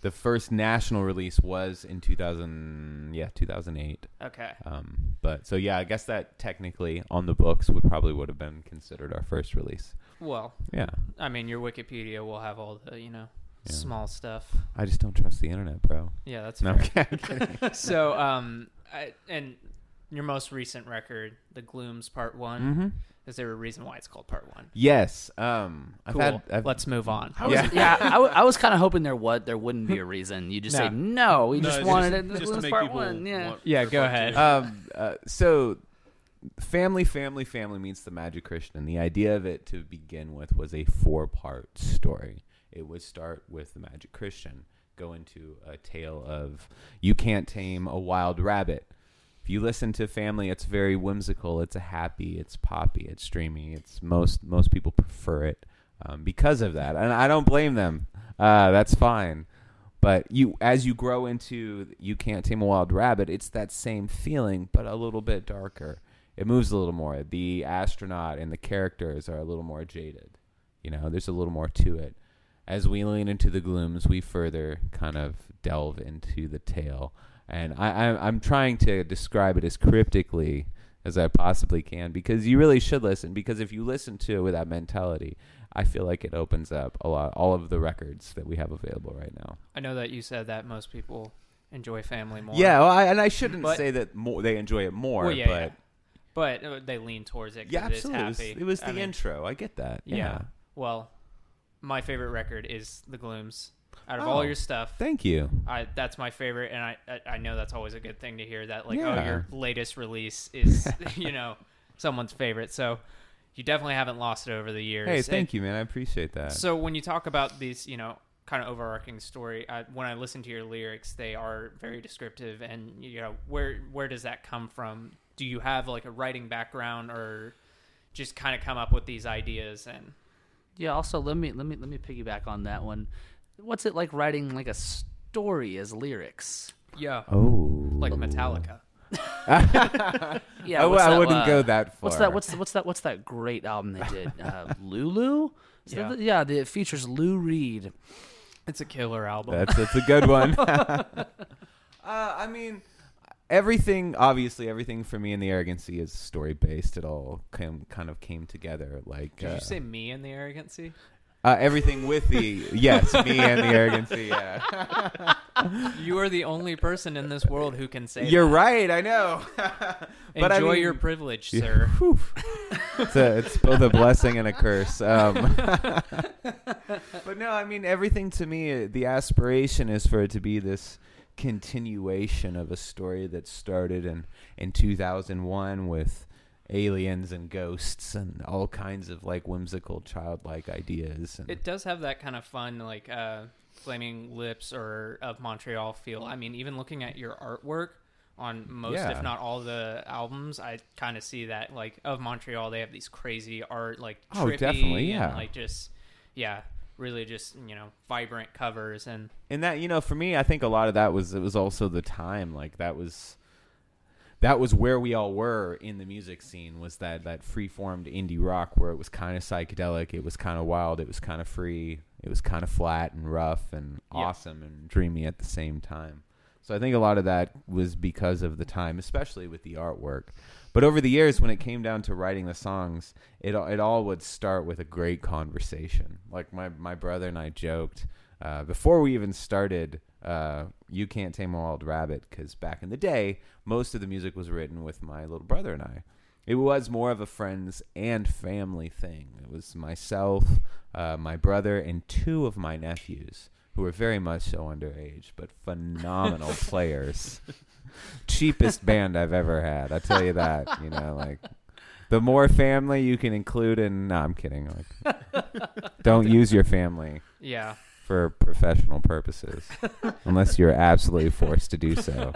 [SPEAKER 1] The first national release was in 2000 yeah, 2008.
[SPEAKER 3] Okay.
[SPEAKER 1] Um but so yeah, I guess that technically on the books would probably would have been considered our first release.
[SPEAKER 3] Well,
[SPEAKER 1] Yeah.
[SPEAKER 3] I mean, your Wikipedia will have all the you know
[SPEAKER 1] Yeah.
[SPEAKER 3] small stuff.
[SPEAKER 1] I just don't trust the internet, bro.
[SPEAKER 3] Yeah, that's
[SPEAKER 1] No. I'm
[SPEAKER 3] so um I, and your most recent record the glooms part one
[SPEAKER 1] Mhm.
[SPEAKER 3] Is there a reason why it's called part one
[SPEAKER 1] Yes. Um I've
[SPEAKER 3] cool
[SPEAKER 1] had I've,
[SPEAKER 3] let's move on
[SPEAKER 2] I was,
[SPEAKER 1] Yeah.
[SPEAKER 2] yeah, I, w- I was kind of hoping there would there wouldn't be a reason. You just say no. We
[SPEAKER 4] No,
[SPEAKER 2] just wanted
[SPEAKER 4] just,
[SPEAKER 2] it.
[SPEAKER 4] just to
[SPEAKER 2] This
[SPEAKER 4] make
[SPEAKER 2] part one. Yeah.
[SPEAKER 3] Yeah, go ahead.
[SPEAKER 1] um, uh, so family family family meets the magic christian the idea of it to begin with was a four part story it would start with the magic christian go into a tale of you can't tame a wild rabbit if you listen to family it's very whimsical it's a happy it's poppy it's dreamy it's most most people prefer it um, because of that and i don't blame them. Uh, that's fine. But you as you grow into you can't tame a wild rabbit it's that same feeling but a little bit darker. It moves a little more. The astronaut and the characters are a little more jaded you know there's a little more to it. As we lean into the glooms we further kind of delve into the tale and I, I i'm trying to describe it as cryptically as i possibly can because you really should listen because if you listen to it with that mentality i feel like it opens up a lot all of the records that we have available right now
[SPEAKER 3] i know that you said that most people enjoy family more
[SPEAKER 1] yeah, well, I, and I shouldn't
[SPEAKER 3] But-
[SPEAKER 1] say that more, they enjoy it more,
[SPEAKER 3] Well, yeah,
[SPEAKER 1] but
[SPEAKER 3] yeah. but uh, they lean towards it.
[SPEAKER 1] yeah,
[SPEAKER 3] it is
[SPEAKER 1] absolutely. It was,
[SPEAKER 3] happy
[SPEAKER 1] it was the
[SPEAKER 3] mean,
[SPEAKER 1] intro. I get that.
[SPEAKER 3] yeah.
[SPEAKER 1] Yeah.
[SPEAKER 3] well my favorite record is the glooms out of
[SPEAKER 1] Oh.
[SPEAKER 3] all your oh, stuff
[SPEAKER 1] Thank you.
[SPEAKER 3] I, that's my favorite, and I, I I know that's always a good thing to hear. That like, oh, your latest release is you know someone's favorite. So you definitely haven't lost it over the years.
[SPEAKER 1] Hey, thank you, man. I appreciate that.
[SPEAKER 3] So when you talk about these, you know, kind of overarching story, I, when I listen to your lyrics, they are very descriptive, and you know, where where does that come from? Do you have like a writing background, or just kind of come up with these ideas and
[SPEAKER 2] Yeah. Also, let me let me let me piggyback on that one. What's it like writing like a story as lyrics?
[SPEAKER 3] yeah,
[SPEAKER 1] oh,
[SPEAKER 3] like Metallica?
[SPEAKER 2] Yeah.
[SPEAKER 1] I,
[SPEAKER 2] what's
[SPEAKER 1] I
[SPEAKER 2] that,
[SPEAKER 1] wouldn't
[SPEAKER 2] uh,
[SPEAKER 1] go that far.
[SPEAKER 2] What's that? What's the, what's that? What's that great album they did? Uh, Lulu. Is
[SPEAKER 3] Yeah.
[SPEAKER 2] the- yeah. The, it features Lou Reed.
[SPEAKER 3] It's a killer album.
[SPEAKER 1] That's that's a good one. uh, I mean, everything. Obviously, everything for me in the Arrogant Sea is story based. It all came, kind of came together. Like
[SPEAKER 3] Did
[SPEAKER 1] uh,
[SPEAKER 3] you say me and the Arrogant Sea?
[SPEAKER 1] Uh, everything with the yes, me and the Arrogant Sea. Yeah,
[SPEAKER 3] You are the only person in this world who can say
[SPEAKER 1] you're
[SPEAKER 3] that.
[SPEAKER 1] right. I know. but
[SPEAKER 3] Enjoy
[SPEAKER 1] I mean,
[SPEAKER 3] your privilege, sir.
[SPEAKER 1] It's, a, it's both a blessing and a curse. Um, but no, I mean everything to me. The aspiration is for it to be this continuation of a story that started in in 2001 with aliens and ghosts and all kinds of like whimsical childlike ideas. And
[SPEAKER 3] It does have that kind of fun, like uh, Flaming Lips or of Montreal feel. I mean, even looking at your artwork on most,
[SPEAKER 1] Yeah.
[SPEAKER 3] if not all, the albums, I kind of see that. Like of Montreal, they have these crazy art, like
[SPEAKER 1] Oh,
[SPEAKER 3] trippy
[SPEAKER 1] definitely,
[SPEAKER 3] and
[SPEAKER 1] yeah.
[SPEAKER 3] like just yeah, really just you know vibrant covers and
[SPEAKER 1] and that you know for me i think a lot of that was it was also the time like that was that was where we all were in the music scene was that that free formed indie rock where it was kind of psychedelic it was kind of wild it was kind of free it was kind of flat and rough and
[SPEAKER 3] Yeah.
[SPEAKER 1] awesome and dreamy at the same time. So i think a lot of that was because of the time especially with the artwork. But over the years when it came down to writing the songs it, all- it all would start with a great conversation. Like my, my brother and i joked uh, before we even started uh, you can't tame a wild rabbit because back in the day most of the music was written with my little brother and i. It was more of a friends and family thing. It was myself uh, my brother and two of my nephews who were very much so underage but phenomenal players. Cheapest band i've ever had i tell you that you know like the more family you can include in no i'm kidding like don't use your family.
[SPEAKER 3] Yeah.
[SPEAKER 1] For professional purposes, unless you're absolutely forced to do so.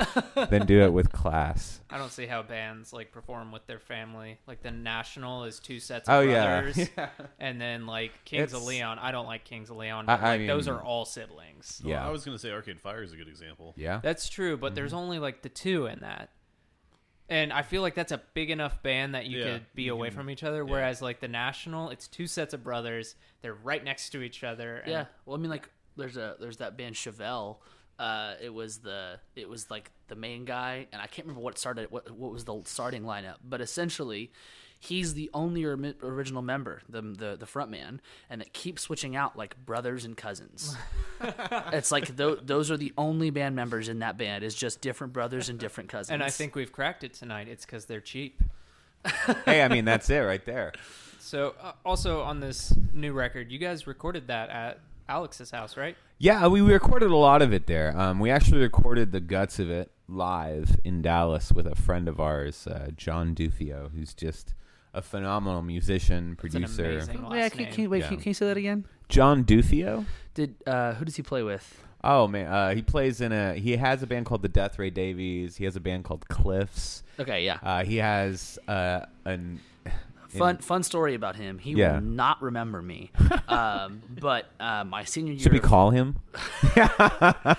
[SPEAKER 1] Then do it with class.
[SPEAKER 3] I don't see how bands like perform with their family. Like the National is two sets of
[SPEAKER 1] Oh yeah,
[SPEAKER 3] brothers, and then like Kings of Leon. I don't like Kings of Leon, but
[SPEAKER 1] I
[SPEAKER 3] like those are all siblings.
[SPEAKER 4] Well,
[SPEAKER 1] yeah,
[SPEAKER 4] I was gonna say Arcade Fire is a good example.
[SPEAKER 1] yeah.
[SPEAKER 3] That's true, but there's mm-hmm. only like the two in that. And I feel like that's a big enough band that you
[SPEAKER 4] Yeah,
[SPEAKER 3] could be
[SPEAKER 4] you
[SPEAKER 3] away
[SPEAKER 4] can-
[SPEAKER 3] from each other. Whereas like the National, it's two sets of brothers. They're right next to each other. and-
[SPEAKER 2] Yeah. Well, I mean, like, there's a there's that band Chevelle. Uh, it was the it was like the main guy, and I can't remember what started what what was the starting lineup, but essentially, he's the only original member, the the the front man, and it keeps switching out like brothers and cousins. it's like th- those are the only band members in that band. Is just different brothers and different cousins.
[SPEAKER 3] And I think we've cracked it tonight. It's because they're cheap.
[SPEAKER 1] hey, I mean that's it right there.
[SPEAKER 3] So uh, also on this new record, you guys recorded that at Alex's house, right?
[SPEAKER 1] Yeah, we recorded a lot of it there. Um, we actually recorded the guts of it live in Dallas with a friend of ours, uh, John Dufilho, who's just a phenomenal musician, producer.
[SPEAKER 3] amazing
[SPEAKER 2] yeah, can, can, wait,
[SPEAKER 1] Yeah.
[SPEAKER 2] can, can you say that again?
[SPEAKER 1] John Dufilho.
[SPEAKER 2] Did uh, who does he play with?
[SPEAKER 1] Oh man, uh, he plays in a. He has a band called the Deathray Davies. He has a band called Clifffs.
[SPEAKER 2] Okay, yeah.
[SPEAKER 1] Uh, he has uh, an
[SPEAKER 2] fun fun story about him. He
[SPEAKER 1] Yeah.
[SPEAKER 2] will not remember me. um, but uh, my senior year,
[SPEAKER 1] Should we
[SPEAKER 2] of-
[SPEAKER 1] call him?
[SPEAKER 2] my,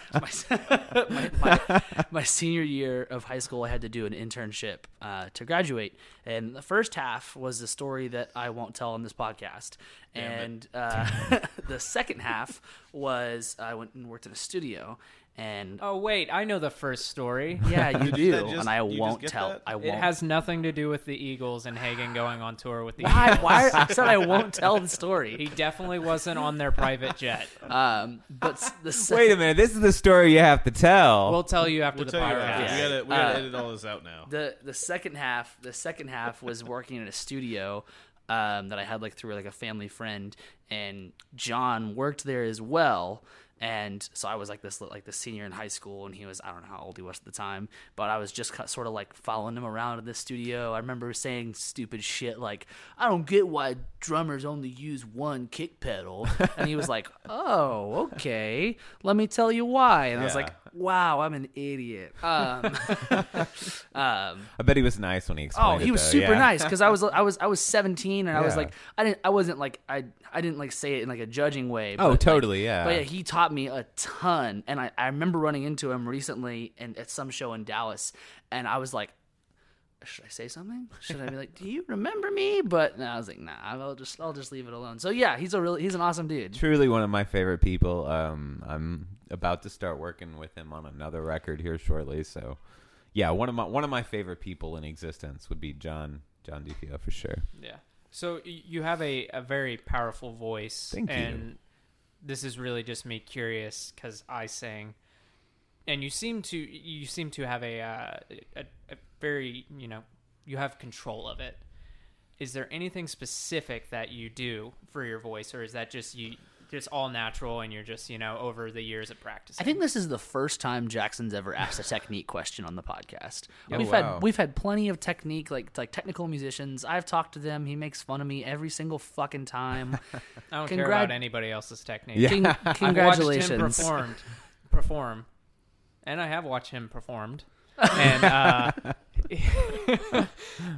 [SPEAKER 2] my, my, my senior year of high school, I had to do an internship uh, to graduate, and the first half was the story that I won't tell on this podcast,
[SPEAKER 4] Damn
[SPEAKER 2] and uh, the second half was I went and worked in a studio, and
[SPEAKER 3] Oh wait, I know the first story.
[SPEAKER 2] yeah, you do,
[SPEAKER 4] just-
[SPEAKER 2] and I won't tell.
[SPEAKER 4] that?
[SPEAKER 2] I won't.
[SPEAKER 3] It has nothing to do with the Eagles and Hagen going on tour with the
[SPEAKER 2] why?
[SPEAKER 3] Eagles.
[SPEAKER 2] Why? I said I won't tell the story.
[SPEAKER 3] He definitely wasn't on their private jet.
[SPEAKER 2] Um, but s- the se-
[SPEAKER 1] Wait a minute. This is the story you have to tell.
[SPEAKER 3] We'll tell you after
[SPEAKER 4] We'll
[SPEAKER 3] the
[SPEAKER 4] tell you
[SPEAKER 3] podcast.
[SPEAKER 4] after. We gotta we gotta
[SPEAKER 2] Uh,
[SPEAKER 4] edit all this out now.
[SPEAKER 2] the the second half the second half was working in a studio um, that I had like through like a family friend and John worked there as well and so I was like this like the senior in high school and he was I don't know how old he was at the time but I was just sort of like following him around in the studio. I remember saying stupid shit like I don't get why drummers only use one kick pedal. And he was like oh okay. Let me tell you why. And I was like wow I'm an idiot um, um
[SPEAKER 1] I bet he was nice when he
[SPEAKER 2] Oh,
[SPEAKER 1] explained it.
[SPEAKER 2] he was
[SPEAKER 1] though,
[SPEAKER 2] super
[SPEAKER 1] yeah.
[SPEAKER 2] nice because I was I was I was 17 and I was
[SPEAKER 1] Yeah.
[SPEAKER 2] like I didn't I wasn't like I I didn't like say it in like a judging way.
[SPEAKER 1] Oh,
[SPEAKER 2] but, like-
[SPEAKER 1] totally, yeah.
[SPEAKER 2] But yeah, he taught me a ton, and I I remember running into him recently and at some show in Dallas, and I was like. Should I say something? Should I be like, "Do you remember me?" But no, I was like, "Nah, I'll just, I'll just leave it alone." So yeah, he's a really, he's an awesome dude.
[SPEAKER 1] Truly one of my favorite people. Um, I'm about to start working with him on another record here shortly. So, yeah, one of my one of my favorite people in existence would be John John Dufio for sure.
[SPEAKER 3] Yeah. So you have a, a very powerful voice,
[SPEAKER 1] Thank you.
[SPEAKER 3] and this is really just me curious because I sing, and you seem to you seem to have a, uh, a a very you know you have control of it. Is there anything specific that you do for your voice, or is that just you just all natural and you're just you know over the years of practice
[SPEAKER 2] I think this is the first time Jackson's ever asked a technique question on the podcast.
[SPEAKER 1] Oh,
[SPEAKER 2] we've
[SPEAKER 1] wow.
[SPEAKER 2] had we've had plenty of technique like like technical musicians. I've talked to them. He makes fun of me every single fucking time.
[SPEAKER 3] I don't care about anybody else's technique.
[SPEAKER 1] Yeah.
[SPEAKER 2] Con-
[SPEAKER 3] I've watched him
[SPEAKER 2] congratulations.
[SPEAKER 3] performed, perform, and I have watched him performed, and uh,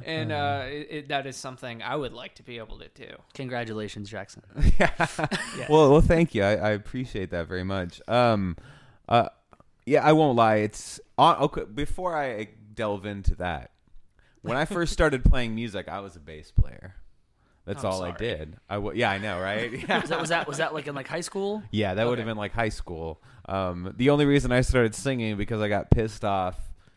[SPEAKER 3] and uh, it, it, that is something I would like to be able to do.
[SPEAKER 2] Congratulations, Jackson.
[SPEAKER 1] Well, well, thank you. I, I appreciate that very much. Um, uh, yeah, I won't lie. It's on, okay. Before I delve into that, when I first started playing music, I was a bass player. That's
[SPEAKER 3] I'm
[SPEAKER 1] all I did. I w- yeah, I know, right? Yeah.
[SPEAKER 2] Was that was that was that like in like high school?
[SPEAKER 1] Yeah, that would have been like high school. Um, the only reason I started singing because I got pissed off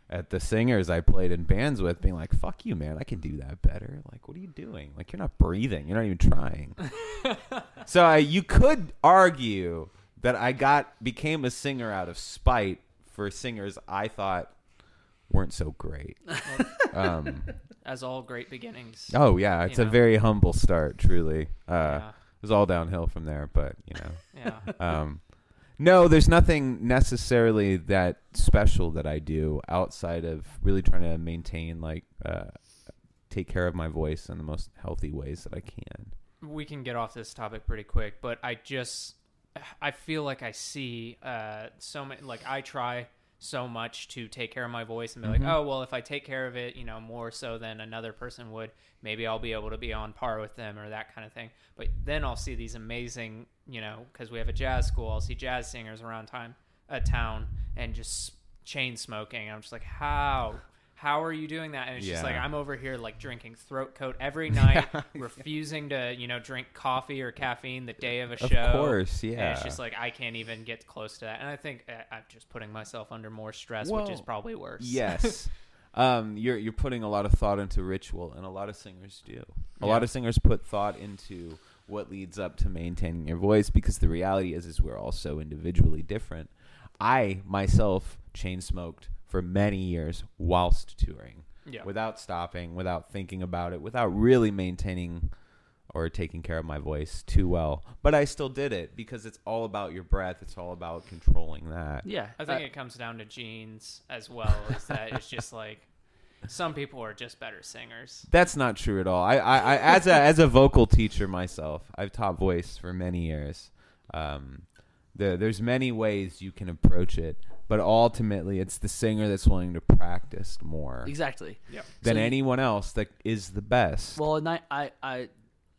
[SPEAKER 1] at the singers I played in bands with, being like, "Fuck you, man! I can do that better." Like, what are you doing? Like, you're not breathing. You're not even trying. so I, you could argue that I got became a singer out of spite for singers I thought weren't so great. um,
[SPEAKER 3] As all great beginnings.
[SPEAKER 1] oh yeah, it's a
[SPEAKER 3] know.
[SPEAKER 1] very humble start, truly. Uh,
[SPEAKER 3] yeah,
[SPEAKER 1] It was all downhill from there, but you know.
[SPEAKER 3] yeah.
[SPEAKER 1] Um, no, there's nothing necessarily that special that I do outside of really trying to maintain, like, uh, take care of my voice in the most healthy ways that I can.
[SPEAKER 3] we can get off this topic pretty quick, but I just I feel like I see uh, so many. Like I try so much to take care of my voice and be like, mm-hmm. oh well, if I take care of it, you know, more so than another person would, maybe I'll be able to be on par with them or that kind of thing. But then I'll see these amazing, you know, because we have a jazz school. I'll see jazz singers around time, a town, and just chain smoking. I'm just like, how? How are you doing that? And it's just like I'm over here like drinking throat coat every night, refusing to you know drink coffee or caffeine the day of a show.
[SPEAKER 1] Of course,
[SPEAKER 3] And
[SPEAKER 1] yeah.
[SPEAKER 3] it's just like I can't even get close to that, and I think uh, I'm just putting myself under more stress, which is probably worse.
[SPEAKER 1] Yes. um, you're you're putting a lot of thought into ritual, and a lot of singers do. A
[SPEAKER 3] Yeah.
[SPEAKER 1] lot of singers put thought into what leads up to maintaining your voice, because the reality is, is we're all so individually different. I myself chain smoked for many years whilst touring,
[SPEAKER 3] Yeah.
[SPEAKER 1] without stopping, without thinking about it, without really maintaining or taking care of my voice too well. But I still did it because it's all about your breath. It's all about controlling that.
[SPEAKER 2] Yeah,
[SPEAKER 3] I think
[SPEAKER 2] uh,
[SPEAKER 3] it comes down to genes as well. Is that it's just like some people are just better singers.
[SPEAKER 1] That's not true at all. I, I, I as a as a vocal teacher myself, I've taught voice for many years. Um, the, there's many ways you can approach it, but ultimately, it's the singer that's willing to practice more
[SPEAKER 2] exactly.
[SPEAKER 3] Yeah.
[SPEAKER 1] than
[SPEAKER 2] So you-
[SPEAKER 1] anyone else that is the best.
[SPEAKER 2] Well, and I I I,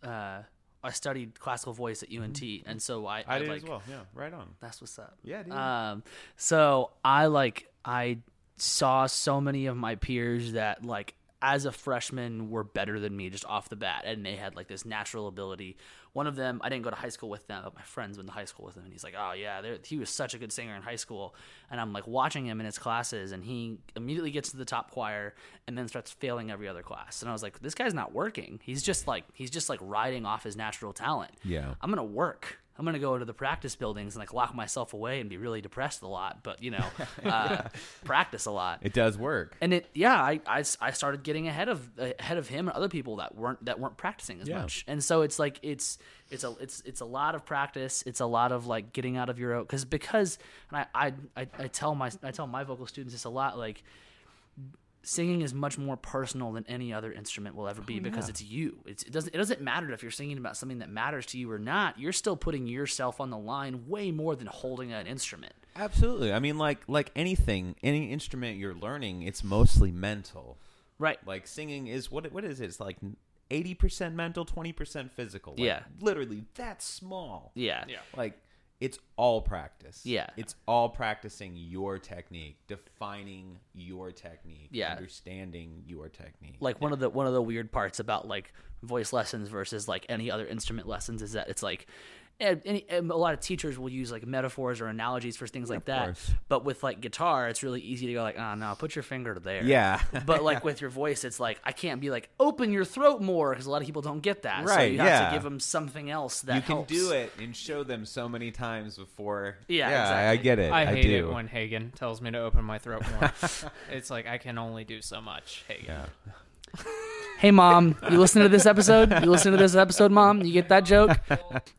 [SPEAKER 2] uh, I studied classical voice at UNT, and so I
[SPEAKER 1] I did
[SPEAKER 2] like,
[SPEAKER 1] as well. Yeah, right on.
[SPEAKER 2] That's what's up.
[SPEAKER 1] Yeah, dude.
[SPEAKER 2] Um, so I like I saw so many of my peers that like as a freshman were better than me just off the bat, and they had like this natural ability. One of them, I didn't go to high school with them, but my friends went to high school with him, and he's like, "Oh yeah, he was such a good singer in high school." And I'm like watching him in his classes, and he immediately gets to the top choir, and then starts failing every other class. And I was like, "This guy's not working. He's just like he's just like riding off his natural talent."
[SPEAKER 1] Yeah.
[SPEAKER 2] I'm gonna work. I'm gonna go into the practice buildings and like lock myself away and be really depressed a lot, but you know, uh, practice a lot.
[SPEAKER 1] It does work.
[SPEAKER 2] And it, yeah, I, I, I started getting ahead of ahead of him and other people that weren't that weren't practicing as
[SPEAKER 1] Yeah.
[SPEAKER 2] much. And so it's like it's it's a it's it's a lot of practice. It's a lot of like getting out of your own because because and I, I I I tell my I tell my vocal students this a lot like singing is much more personal than any other instrument will ever be oh, because it's you. It's, it doesn't it doesn't matter if you're singing about something that matters to you or not. You're still putting yourself on the line way more than holding an instrument.
[SPEAKER 1] Absolutely. I mean, like like anything, any instrument you're learning, it's mostly mental.
[SPEAKER 2] Right.
[SPEAKER 1] Like singing is what what is it? It's like eighty percent mental, twenty percent physical. Like,
[SPEAKER 2] Yeah.
[SPEAKER 1] literally that small.
[SPEAKER 2] Yeah.
[SPEAKER 3] Yeah.
[SPEAKER 1] Like it's all practice.
[SPEAKER 2] Yeah.
[SPEAKER 1] it's all practicing your technique, defining your technique,
[SPEAKER 2] Yeah.
[SPEAKER 1] understanding your technique.
[SPEAKER 2] Like one of the one of the weird parts about like voice lessons versus like any other instrument lessons is that it's like and, any, and a lot of teachers will use like metaphors or analogies for things like that.
[SPEAKER 1] course.
[SPEAKER 2] But with like guitar, it's really easy to go like, oh no, put your finger there.
[SPEAKER 1] Yeah.
[SPEAKER 2] but like with your voice, it's like I can't be like open your throat more because a lot of people don't get that. So
[SPEAKER 1] Right,
[SPEAKER 2] you have
[SPEAKER 1] yeah.
[SPEAKER 2] to give them something else that
[SPEAKER 1] you can
[SPEAKER 2] helps.
[SPEAKER 1] do it and show them so many times before.
[SPEAKER 2] Yeah,
[SPEAKER 1] yeah, I
[SPEAKER 2] exactly.
[SPEAKER 1] get it.
[SPEAKER 3] I hate
[SPEAKER 1] do.
[SPEAKER 3] it when Hagen tells me to open my throat more. it's like I can only do so much. Hagen.
[SPEAKER 1] Yeah.
[SPEAKER 2] Hey mom, you listen to this episode? You listen to this episode, mom? You get that joke?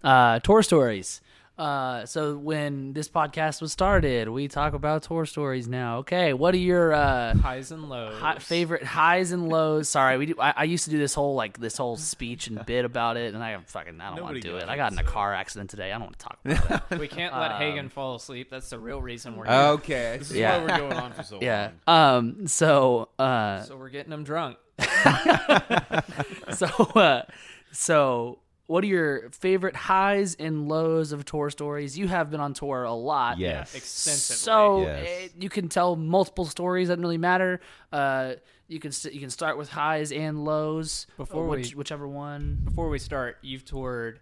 [SPEAKER 2] Uh, tour stories. Uh, so when this podcast was started, we talk about tour stories now. Okay, what are your uh,
[SPEAKER 3] Highs and lows.
[SPEAKER 2] hi- favorite highs and lows? Sorry, we do. I, I used to do this whole like this whole speech and bit about it, and I fucking I don't want to do it. I got in a car accident today. I don't want to talk about it.
[SPEAKER 3] We can't let
[SPEAKER 2] Um,
[SPEAKER 3] Hagen fall asleep. That's the real reason we're here.
[SPEAKER 1] Okay.
[SPEAKER 4] This is
[SPEAKER 2] Yeah.
[SPEAKER 4] why we're going on for so
[SPEAKER 2] yeah.
[SPEAKER 4] long.
[SPEAKER 2] Um. So. Uh.
[SPEAKER 3] So we're getting him drunk.
[SPEAKER 2] so uh, so what are your favorite highs and lows of tour stories you have been on tour a lot
[SPEAKER 1] Yes.
[SPEAKER 3] Extensively.
[SPEAKER 2] so
[SPEAKER 1] Yes.
[SPEAKER 2] eh, you can tell multiple stories doesn't really matter uh, you can st- you can start with highs and lows
[SPEAKER 3] Before
[SPEAKER 2] uh, which,
[SPEAKER 3] we-
[SPEAKER 2] whichever one
[SPEAKER 3] Before we start, you've toured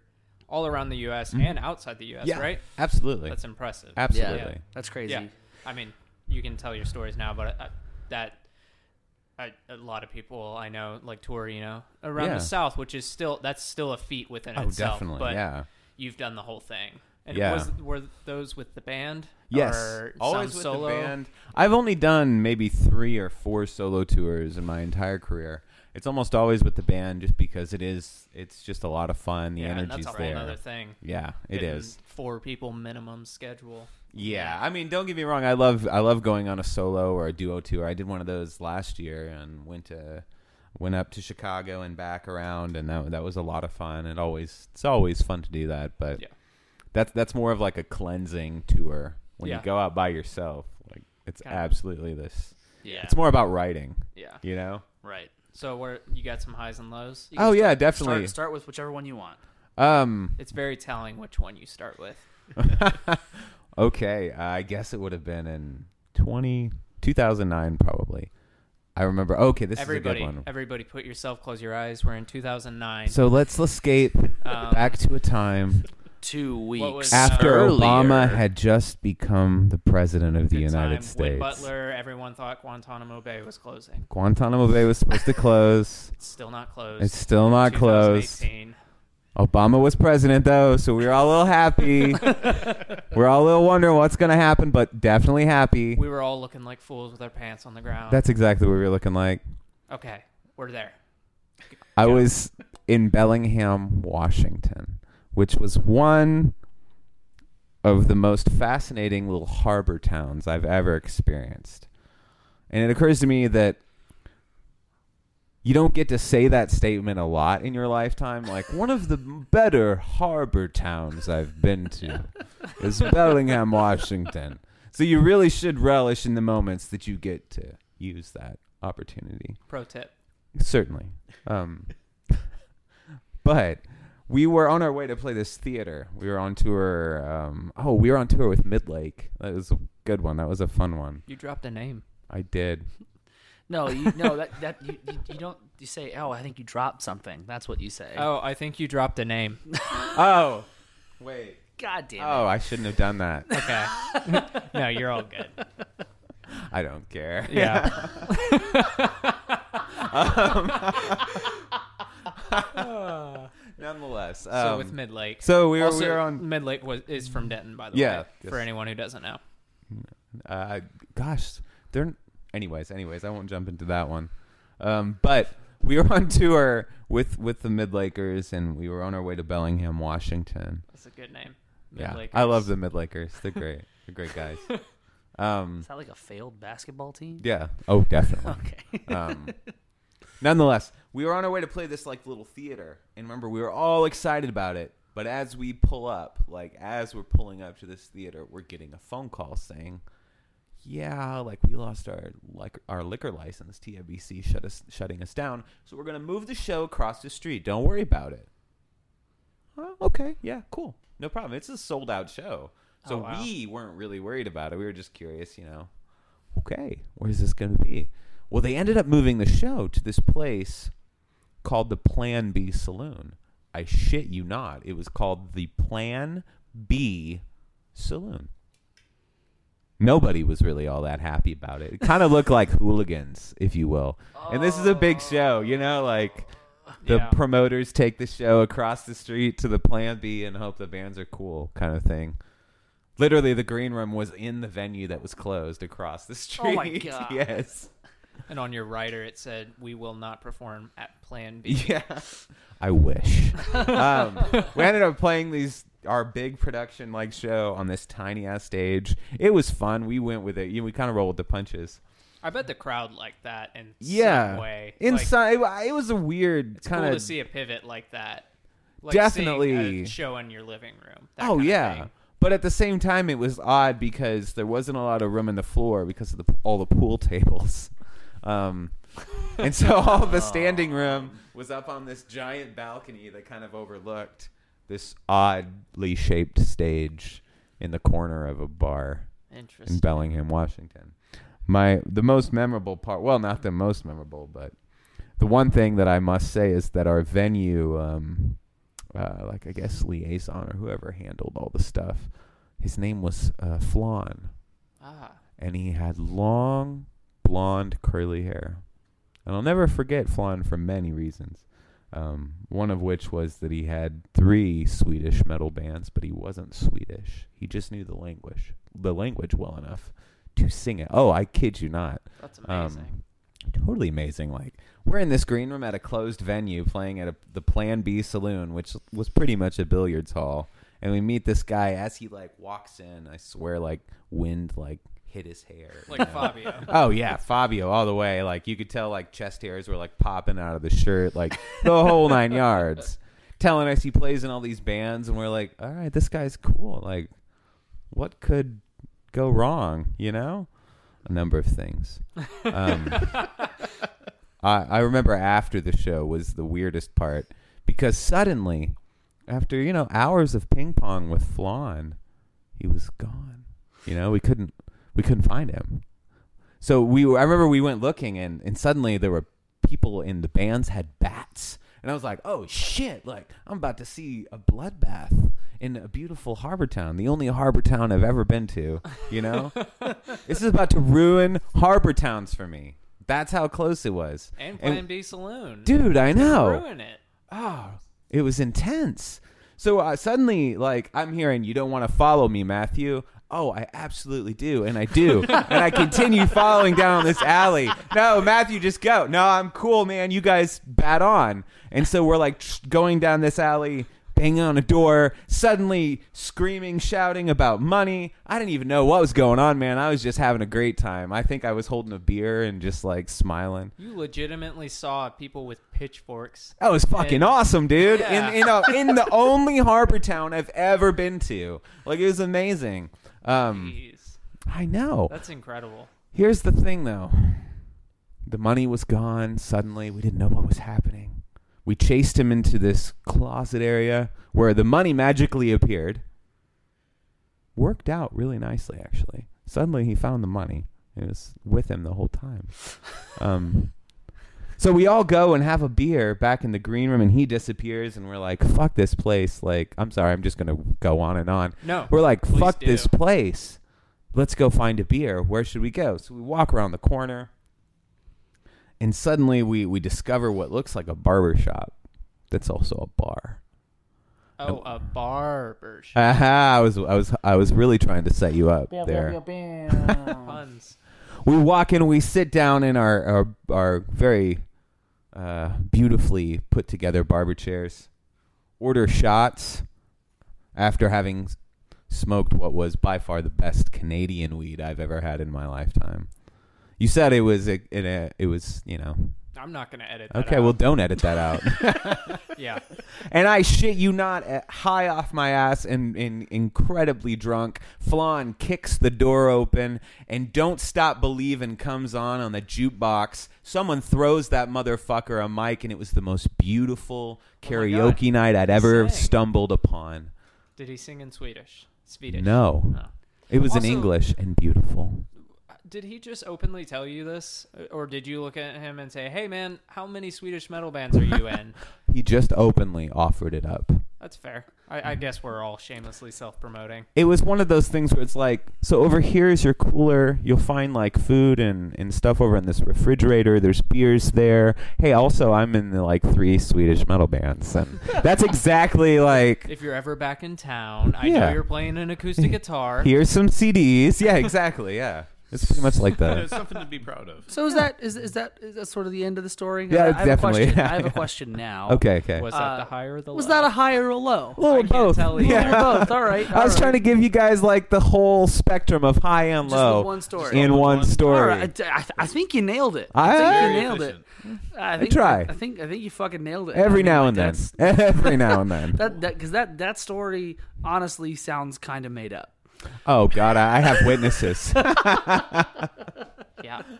[SPEAKER 3] all around the U.S. and outside the U.S.
[SPEAKER 1] Mm-hmm. Yeah.
[SPEAKER 3] right?
[SPEAKER 1] Absolutely.
[SPEAKER 3] That's impressive.
[SPEAKER 1] Absolutely.
[SPEAKER 2] yeah that's crazy
[SPEAKER 3] Yeah. I mean, you can tell your stories now, but uh, that I, a lot of people I know like tour, you know, around
[SPEAKER 1] Yeah.
[SPEAKER 3] the South, which is still that's still a feat within
[SPEAKER 1] Oh,
[SPEAKER 3] itself.
[SPEAKER 1] definitely.
[SPEAKER 3] But
[SPEAKER 1] yeah.
[SPEAKER 3] you've done the whole thing. And
[SPEAKER 1] Yeah.
[SPEAKER 3] was were those with the band?
[SPEAKER 1] Yes.
[SPEAKER 3] Or
[SPEAKER 1] Always
[SPEAKER 3] some
[SPEAKER 1] with
[SPEAKER 3] solo?
[SPEAKER 1] the band. I've only done maybe three or four solo tours in my entire career. It's almost always with the band, just because it is. It's just a lot of fun. The
[SPEAKER 3] Yeah, and
[SPEAKER 1] energy's
[SPEAKER 3] that's a whole
[SPEAKER 1] there.
[SPEAKER 3] other thing.
[SPEAKER 1] Yeah, it
[SPEAKER 3] Getting
[SPEAKER 1] is.
[SPEAKER 3] Four people minimum schedule.
[SPEAKER 1] Yeah, I mean, don't get me wrong. I love I love going on a solo or a duo tour. I did one of those last year and went to went up to Chicago and back around, and that that was a lot of fun. It always it's always fun to do that. But
[SPEAKER 3] Yeah.
[SPEAKER 1] That's that's more of like a cleansing tour. When
[SPEAKER 3] Yeah.
[SPEAKER 1] you go out by yourself, like it's
[SPEAKER 3] Kinda.
[SPEAKER 1] absolutely this.
[SPEAKER 2] Yeah.
[SPEAKER 1] It's more about writing,
[SPEAKER 3] Yeah.
[SPEAKER 1] you know.
[SPEAKER 2] right.
[SPEAKER 3] So where you got some highs and lows?
[SPEAKER 1] Oh yeah,
[SPEAKER 2] start-
[SPEAKER 1] definitely.
[SPEAKER 2] Start, start with whichever one you want.
[SPEAKER 1] Um.
[SPEAKER 3] It's very telling which one you start with.
[SPEAKER 1] okay, I guess it would have been in 20, 2009 probably. I remember. Okay, this
[SPEAKER 3] everybody,
[SPEAKER 1] is a good one.
[SPEAKER 3] everybody, put yourself. Close your eyes. We're in 2009.
[SPEAKER 1] So let's escape
[SPEAKER 3] Um,
[SPEAKER 1] back to a time
[SPEAKER 2] Two weeks
[SPEAKER 1] after
[SPEAKER 2] earlier.
[SPEAKER 1] Obama had just become the president of the
[SPEAKER 3] good
[SPEAKER 1] United
[SPEAKER 3] time.
[SPEAKER 1] States.
[SPEAKER 3] Wood Butler. Everyone thought Guantanamo Bay was closing.
[SPEAKER 1] Guantanamo Bay was supposed to close.
[SPEAKER 3] It's still not closed.
[SPEAKER 1] It's still not closed.
[SPEAKER 3] 2018.
[SPEAKER 1] Obama was president though, so we were all a little happy. we're all a little wondering what's gonna happen, but definitely happy.
[SPEAKER 3] We were all looking like fools with our pants on the ground.
[SPEAKER 1] That's exactly what we were looking like.
[SPEAKER 3] okay. We're there.
[SPEAKER 1] I
[SPEAKER 3] Go.
[SPEAKER 1] was in Bellingham, Washington, which was one of the most fascinating little harbor towns I've ever experienced. And it occurs to me that you don't get to say that statement a lot in your lifetime. Like, one of the better harbor towns I've been to is Bellingham, Washington. So you really should relish in the moments that you get to use that opportunity.
[SPEAKER 3] Pro tip.
[SPEAKER 1] Certainly. Um, but we were on our way to play this theater. We were on tour. Um, oh, we were on tour with Midlake. That was a good one. That was a fun one.
[SPEAKER 3] You dropped a name.
[SPEAKER 1] I did.
[SPEAKER 2] No, you, no, that that you, you, you don't. You say, "Oh, I think you dropped something." That's what you say.
[SPEAKER 3] Oh, I think you dropped a name.
[SPEAKER 1] Oh, wait.
[SPEAKER 2] God damn it!
[SPEAKER 1] Oh, I shouldn't have done that.
[SPEAKER 3] Okay. no, you're all good.
[SPEAKER 1] I don't care.
[SPEAKER 3] Yeah.
[SPEAKER 1] Nonetheless.
[SPEAKER 3] so
[SPEAKER 1] um,
[SPEAKER 3] with Midlake.
[SPEAKER 1] so we were,
[SPEAKER 3] also,
[SPEAKER 1] we were on.
[SPEAKER 3] Midlake was is from Denton, by the
[SPEAKER 1] Yeah,
[SPEAKER 3] way.
[SPEAKER 1] yes.
[SPEAKER 3] For anyone who doesn't know.
[SPEAKER 1] Uh, gosh, they're. Anyways, anyways, I won't jump into that one. Um, but we were on tour with with the Midlakers, and we were on our way to Bellingham, Washington.
[SPEAKER 3] That's a good name.
[SPEAKER 1] Yeah,
[SPEAKER 3] Mid-Lakers.
[SPEAKER 1] I love the Midlakers. They're great. They're great guys. Um,
[SPEAKER 2] Is that like a failed basketball team?
[SPEAKER 1] yeah. Oh, definitely.
[SPEAKER 2] Okay.
[SPEAKER 1] Um, nonetheless, we were on our way to play this like little theater, and remember, we were all excited about it. But as we pull up, like as we're pulling up to this theater, we're getting a phone call saying, "Yeah, like we lost our like our liquor license. TIBC shut us shutting us down, so we're gonna move the show across the street. Don't worry about it." Oh, okay, yeah, cool, no problem. It's a sold out show, oh, so
[SPEAKER 3] Oh, wow.
[SPEAKER 1] we weren't really worried about it. We were just curious, you know. Okay, where's this gonna be? Well, they ended up moving the show to this place called the Plan B Saloon. I shit you not. It was called the Plan B Saloon. Nobody was really all that happy about it. It kind of looked like hooligans, if you will. And this is a big show, you know, like the
[SPEAKER 3] Yeah.
[SPEAKER 1] promoters take the show across the street to the Plan B and hope the bands are cool, kind of thing. Literally, the green room was in the venue that was closed across the street.
[SPEAKER 2] Oh my God.
[SPEAKER 1] Yes.
[SPEAKER 3] And on your rider, it said, "We will not perform at Plan B."
[SPEAKER 1] Yeah, I wish. um, we ended up playing these our big production like show on this tiny ass stage. It was fun. We went with it. You know, we kind of rolled with the punches.
[SPEAKER 3] I bet the crowd liked that in
[SPEAKER 1] Yeah,
[SPEAKER 3] some way.
[SPEAKER 1] Inside it, it was a weird kind
[SPEAKER 3] cool
[SPEAKER 1] of.
[SPEAKER 3] to see a pivot like that. Like
[SPEAKER 1] Definitely.
[SPEAKER 3] show in your living room.
[SPEAKER 1] oh yeah. But at the same time, it was odd because there wasn't a lot of room in the floor because of the, all the pool tables. Um, and so all the standing room was up on this giant balcony that kind of overlooked this oddly shaped stage in the corner of a bar in
[SPEAKER 3] Interesting.
[SPEAKER 1] Bellingham, Washington. My the most memorable part, well, not the most memorable, but the one thing that I must say is that our venue, um, uh, like I guess liaison or whoever handled all the stuff, his name was uh, Flan,
[SPEAKER 3] Ah,
[SPEAKER 1] and he had long, blonde, curly hair. And I'll never forget Flan for many reasons. Um, one of which was that he had three Swedish metal bands, but he wasn't Swedish. He just knew the language, the language well enough to sing it. Oh, I kid you not.
[SPEAKER 3] that's
[SPEAKER 1] Um,
[SPEAKER 3] amazing.
[SPEAKER 1] Totally amazing. Like we're in this green room at a closed venue playing at a, the Plan B Saloon, which was pretty much a billiards hall, and we meet this guy as he like walks in. I swear, like wind like hit his hair. you
[SPEAKER 3] like
[SPEAKER 1] know?
[SPEAKER 3] Fabio.
[SPEAKER 1] Oh yeah, Fabio all the way. Like you could tell like chest hairs were like popping out of the shirt, like the whole nine yards. telling us he plays in all these bands, and we're like, all right, this guy's cool. Like, what could go wrong? You know, a number of things. Um, I, I remember after the show was the weirdest part because suddenly, after you know hours of ping pong with Flan, he was gone. You know, we couldn't we couldn't find him. So we I remember we went looking and and suddenly there were people in the bands had bats. And I was like, "Oh shit, like I'm about to see a bloodbath in a beautiful harbor town, the only harbor town I've ever been to, you know? this is about to ruin harbor towns for me. That's how close it was.
[SPEAKER 3] And Plan B Saloon.
[SPEAKER 1] Dude, I know
[SPEAKER 3] Ruin it.
[SPEAKER 1] oh, it was intense. So uh, suddenly, like, I'm hearing you don't want to follow me, Matthew. Oh, I absolutely do, and I do, and I continue following down this alley. No, Matthew, just go. No, I'm cool, man. You guys bat on, and so we're like going down this alley, banging on a door, suddenly screaming, shouting about money. I didn't even know what was going on, man. I was just having a great time. I think I was holding a beer and just like smiling.
[SPEAKER 3] You legitimately saw people with pitchforks.
[SPEAKER 1] That was fucking
[SPEAKER 3] And-
[SPEAKER 1] awesome, dude.
[SPEAKER 3] Yeah.
[SPEAKER 1] In in, a, in the only harbor town I've ever been to. Like it was amazing. Um,
[SPEAKER 3] Jeez.
[SPEAKER 1] I know.
[SPEAKER 3] That's incredible.
[SPEAKER 1] Here's the thing, though. The money was gone. Suddenly, we didn't know what was happening. We chased him into this closet area where the money magically appeared. Worked out really nicely, actually. Suddenly, he found the money. It was with him the whole time. Um, so we all go and have a beer back in the green room, and he disappears, and we're like, "Fuck this place!" Like, I'm sorry, I'm just gonna go on and on.
[SPEAKER 3] No.
[SPEAKER 1] We're like,
[SPEAKER 3] Please
[SPEAKER 1] fuck
[SPEAKER 3] do.
[SPEAKER 1] this place. Let's go find a beer. Where should we go? So we walk around the corner, and suddenly we, we discover what looks like a barber shop that's also a bar.
[SPEAKER 3] Oh, a barber shop.
[SPEAKER 1] Aha, I was I was I was really trying to set you up there.
[SPEAKER 3] Puns.
[SPEAKER 1] We walk in, we sit down in our our, our very uh, beautifully put together barber chairs, order shots after having smoked what was by far the best Canadian weed I've ever had in my lifetime. You said it was a, a, it was you know
[SPEAKER 3] I'm not going to edit that
[SPEAKER 1] okay.
[SPEAKER 3] out.
[SPEAKER 1] Well, don't edit that out.
[SPEAKER 3] yeah.
[SPEAKER 1] And I shit you not, uh, high off my ass and, and incredibly drunk, Flan kicks the door open and Don't Stop Believin' comes on on the jukebox. Someone throws that motherfucker a mic, and it was the most beautiful
[SPEAKER 3] Oh
[SPEAKER 1] karaoke night I'd ever stumbled upon.
[SPEAKER 3] Did he sing in Swedish? Swedish.
[SPEAKER 1] No,
[SPEAKER 3] Oh.
[SPEAKER 1] it was in English and beautiful.
[SPEAKER 3] Did he just openly tell you this, uh, or did you look at him and say, "Hey, man, how many Swedish metal bands are you in?"
[SPEAKER 1] He just openly offered it up.
[SPEAKER 3] That's fair. I, I guess we're all shamelessly self-promoting.
[SPEAKER 1] it was one of those things where it's like, so over here is your cooler. You'll find like food and, and stuff over in this refrigerator. There's beers there. Hey, also, I'm in the like three Swedish metal bands. And that's exactly like,
[SPEAKER 3] If you're ever back in town, I
[SPEAKER 1] Yeah.
[SPEAKER 3] know you're playing an acoustic guitar.
[SPEAKER 1] here's some CDs. Yeah, exactly. Yeah. It's pretty much like
[SPEAKER 4] It's
[SPEAKER 1] that.
[SPEAKER 4] something to be proud of.
[SPEAKER 2] So is that is is that is that sort of the end of the story?
[SPEAKER 1] Yeah,
[SPEAKER 2] I, I have
[SPEAKER 1] definitely.
[SPEAKER 2] A question. I have a question now.
[SPEAKER 1] Okay, okay.
[SPEAKER 3] Was that
[SPEAKER 2] Uh,
[SPEAKER 3] the higher or the low?
[SPEAKER 2] Was that a high or a low?
[SPEAKER 1] A little
[SPEAKER 3] I
[SPEAKER 1] both.
[SPEAKER 3] tell
[SPEAKER 2] A
[SPEAKER 3] either.
[SPEAKER 2] little
[SPEAKER 1] Yeah.
[SPEAKER 2] both. All right.
[SPEAKER 1] I was trying to give you guys like the whole spectrum of high and
[SPEAKER 2] Just the
[SPEAKER 1] low
[SPEAKER 2] one story.
[SPEAKER 1] in
[SPEAKER 4] in
[SPEAKER 1] one
[SPEAKER 4] one.
[SPEAKER 1] story.
[SPEAKER 2] All right. I, I, I think you nailed it.
[SPEAKER 1] I-
[SPEAKER 2] I think you nailed
[SPEAKER 4] efficient.
[SPEAKER 2] it. I think
[SPEAKER 1] try.
[SPEAKER 2] I think I think you fucking nailed it.
[SPEAKER 1] Every
[SPEAKER 2] I mean,
[SPEAKER 1] now
[SPEAKER 2] like,
[SPEAKER 1] and then. Every now and then.
[SPEAKER 2] That that because that that story honestly sounds kind of made up.
[SPEAKER 1] Oh God, I I have witnesses.
[SPEAKER 3] yeah,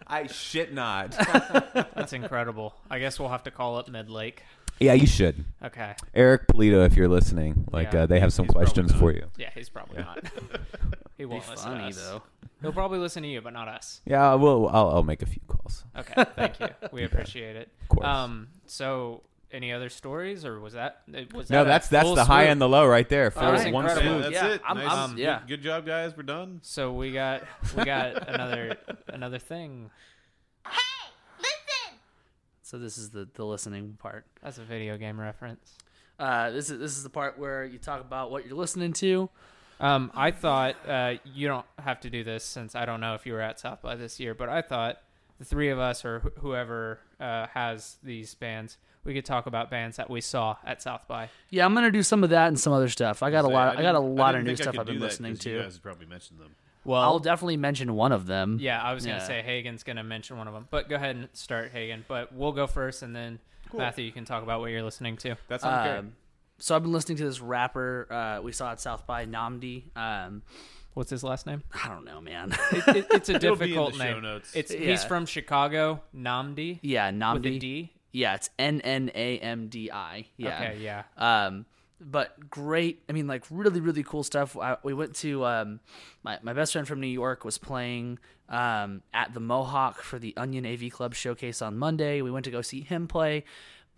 [SPEAKER 1] I shit not.
[SPEAKER 3] that's incredible. I guess we'll have to call up Midlake.
[SPEAKER 1] Yeah, you should.
[SPEAKER 3] Okay.
[SPEAKER 1] Eric Pulido, if you're listening, like
[SPEAKER 3] Yeah,
[SPEAKER 1] uh, they have some
[SPEAKER 4] he's probably
[SPEAKER 1] questions for you.
[SPEAKER 3] Yeah, he's probably not. he won't listen to
[SPEAKER 2] funny
[SPEAKER 3] us.
[SPEAKER 2] though.
[SPEAKER 3] He'll probably listen to you, but not us.
[SPEAKER 1] Yeah, we'll, I'll, I'll make a few calls.
[SPEAKER 3] Okay, thank you. We appreciate it.
[SPEAKER 1] Of course.
[SPEAKER 3] Um, so any other stories, or was that was
[SPEAKER 1] no,
[SPEAKER 3] that a
[SPEAKER 1] that's that's
[SPEAKER 3] full
[SPEAKER 1] the high and the low right there. Full,
[SPEAKER 3] That was
[SPEAKER 1] one
[SPEAKER 3] incredible.
[SPEAKER 4] Yeah, that's
[SPEAKER 2] Yeah,
[SPEAKER 4] it.
[SPEAKER 2] I'm-
[SPEAKER 4] nice.
[SPEAKER 2] I'm-
[SPEAKER 4] Good- Good, job, guys. We're done.
[SPEAKER 3] So we got we got another another thing. Hey, listen.
[SPEAKER 2] So this is the the listening part.
[SPEAKER 3] That's a video game reference.
[SPEAKER 2] Uh, this is this is the part where you talk about what you're listening to.
[SPEAKER 3] Um, I thought uh, you don't have to do this since I don't know if you were at South by this year, but I thought the three of us or wh- whoever uh, has these bands, we could talk about bands that we saw at South by.
[SPEAKER 2] Yeah, I'm gonna do some of that and some other stuff. I got a lot. I, got a lot of new stuff I've been
[SPEAKER 4] listening that
[SPEAKER 2] listening
[SPEAKER 4] 'cause You
[SPEAKER 2] to.
[SPEAKER 4] guys probably mentioned them.
[SPEAKER 3] Well,
[SPEAKER 2] I'll definitely mention one of them.
[SPEAKER 3] yeah, I was gonna
[SPEAKER 2] Yeah.
[SPEAKER 3] say Hagen's gonna mention one of them, but go ahead and start Hagen. But we'll go first, and then
[SPEAKER 4] Cool.
[SPEAKER 3] Matthew, you can talk about what you're listening to.
[SPEAKER 1] That sounds
[SPEAKER 2] Um, so I've been listening to this rapper uh, we saw at South by Nnamdi. Um,
[SPEAKER 3] What's his last name?
[SPEAKER 2] I don't know, man.
[SPEAKER 3] It, it, it's a
[SPEAKER 4] It'll be in
[SPEAKER 3] difficult
[SPEAKER 4] the show
[SPEAKER 3] name.
[SPEAKER 4] notes.
[SPEAKER 3] It's
[SPEAKER 2] Yeah.
[SPEAKER 3] he's from Chicago, Nnamdi.
[SPEAKER 2] yeah, Nnamdi.
[SPEAKER 3] With a D.
[SPEAKER 2] Yeah, it's N N A M D I. Yeah.
[SPEAKER 3] Okay, yeah.
[SPEAKER 2] Um, but great. I mean, like really, really cool stuff. I, we went to um, my my best friend from New York was playing um, at the Mohawk for the Onion AV Club showcase on Monday. We went to go see him play.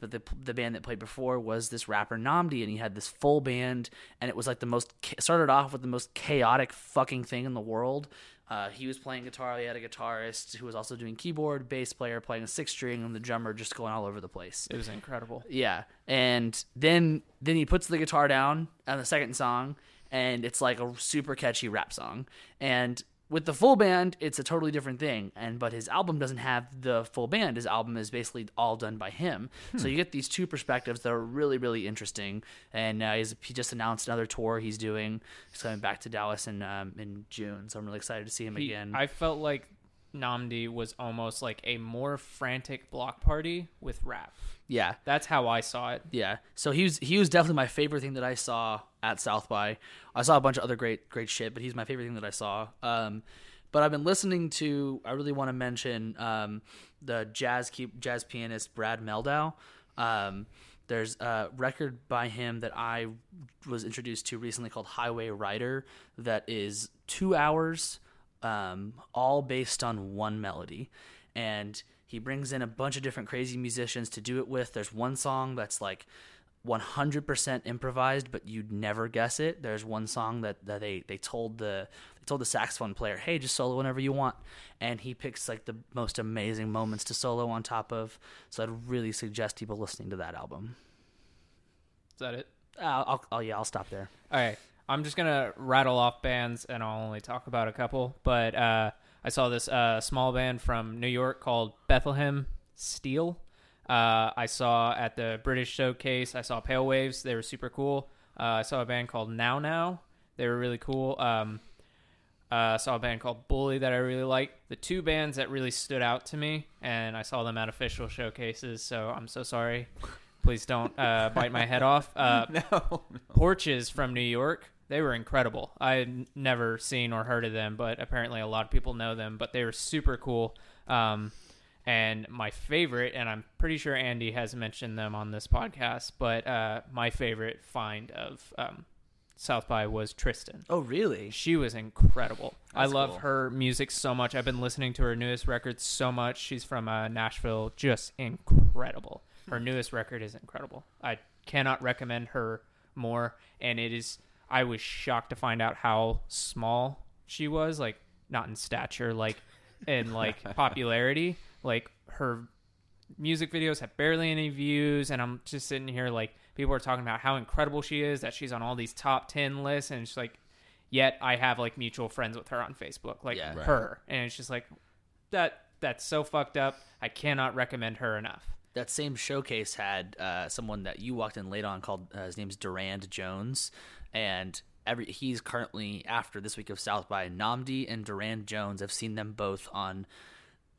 [SPEAKER 2] But the the band that played before was this rapper Nnamdi, and he had this full band, and it was like the most started off with the most chaotic fucking thing in the world. Uh, he was playing guitar. He had a guitarist who was also doing keyboard, bass player playing a six string, and the drummer just going all over the place.
[SPEAKER 3] It was incredible.
[SPEAKER 2] Yeah, and then then he puts the guitar down on the second song, and it's like a super catchy rap song. And with the full band, it's a totally different thing. And but his album doesn't have the full band. His album is basically all done by him. So you get these two perspectives that are really really interesting. And uh, he's, he just announced another tour he's doing. He's coming back to Dallas in um, in June. So I'm really excited to see him
[SPEAKER 3] He-
[SPEAKER 2] again.
[SPEAKER 3] I felt like Nnamdi was almost like a more frantic block party with rap.
[SPEAKER 2] yeah,
[SPEAKER 3] That's how I saw it.
[SPEAKER 2] Yeah. So he was he was definitely my favorite thing that I saw at South by. I saw a bunch of other great great shit, but he's my favorite thing that I saw. Um, but I've been listening to. I really want to mention um, the jazz keep jazz pianist Brad Mehldau. Um, there's a record by him that I was introduced to recently called Highway Rider that is two hours, um, all based on one melody. And he brings in a bunch of different crazy musicians to do it with. There's one song that's like 100% improvised, but you'd never guess it. There's one song that, that they, they told the they told the saxophone player, "Hey, just solo whenever you want," and he picks like the most amazing moments to solo on top of. So I'd really suggest people listening to that album.
[SPEAKER 3] Is that it?
[SPEAKER 2] I'll, I'll, oh yeah, I'll stop there.
[SPEAKER 3] All right. I'm just gonna rattle off bands, and I'll only talk about a couple. But uh, I saw this uh, small band from New York called Bethlehem Steel. Uh, I saw at the British Showcase. I saw Pale Waves. They were super cool. Uh, I saw a band called Now Now. They were really cool. Um, uh, saw a band called Bully that I really liked. The two bands that really stood out to me, and I saw them at official showcases. So I'm so sorry. Please don't uh, bite my head off. Uh,
[SPEAKER 1] no.
[SPEAKER 3] Porches from New York. They were incredible. I had never seen or heard of them, but apparently a lot of people know them. But they were super cool. Um, and my favorite, and I'm pretty sure Andy has mentioned them on this podcast, but uh, my favorite find of um, South by was Tristen.
[SPEAKER 2] Oh really?
[SPEAKER 3] She was incredible. I love
[SPEAKER 2] cool.
[SPEAKER 3] her music so much. I've been listening to her newest record so much. She's from uh, Nashville, just incredible. Her newest record is incredible. I cannot recommend her more. And it is, I was shocked to find out how small she was, like, not in stature, like, in like popularity. Like, her music videos have barely any views and i'm just sitting here like people are talking about how incredible she is that she's on all these top 10 lists and it's like yet i have like mutual friends with her on facebook like
[SPEAKER 2] Yeah. Right.
[SPEAKER 3] her and it's just like that that's so fucked up i cannot recommend her enough
[SPEAKER 2] that same showcase had uh, someone that you walked in late on called uh, his name's Durand Jones, and every he's currently after this week of South by Nnamdi and Durand Jones. I've seen them both on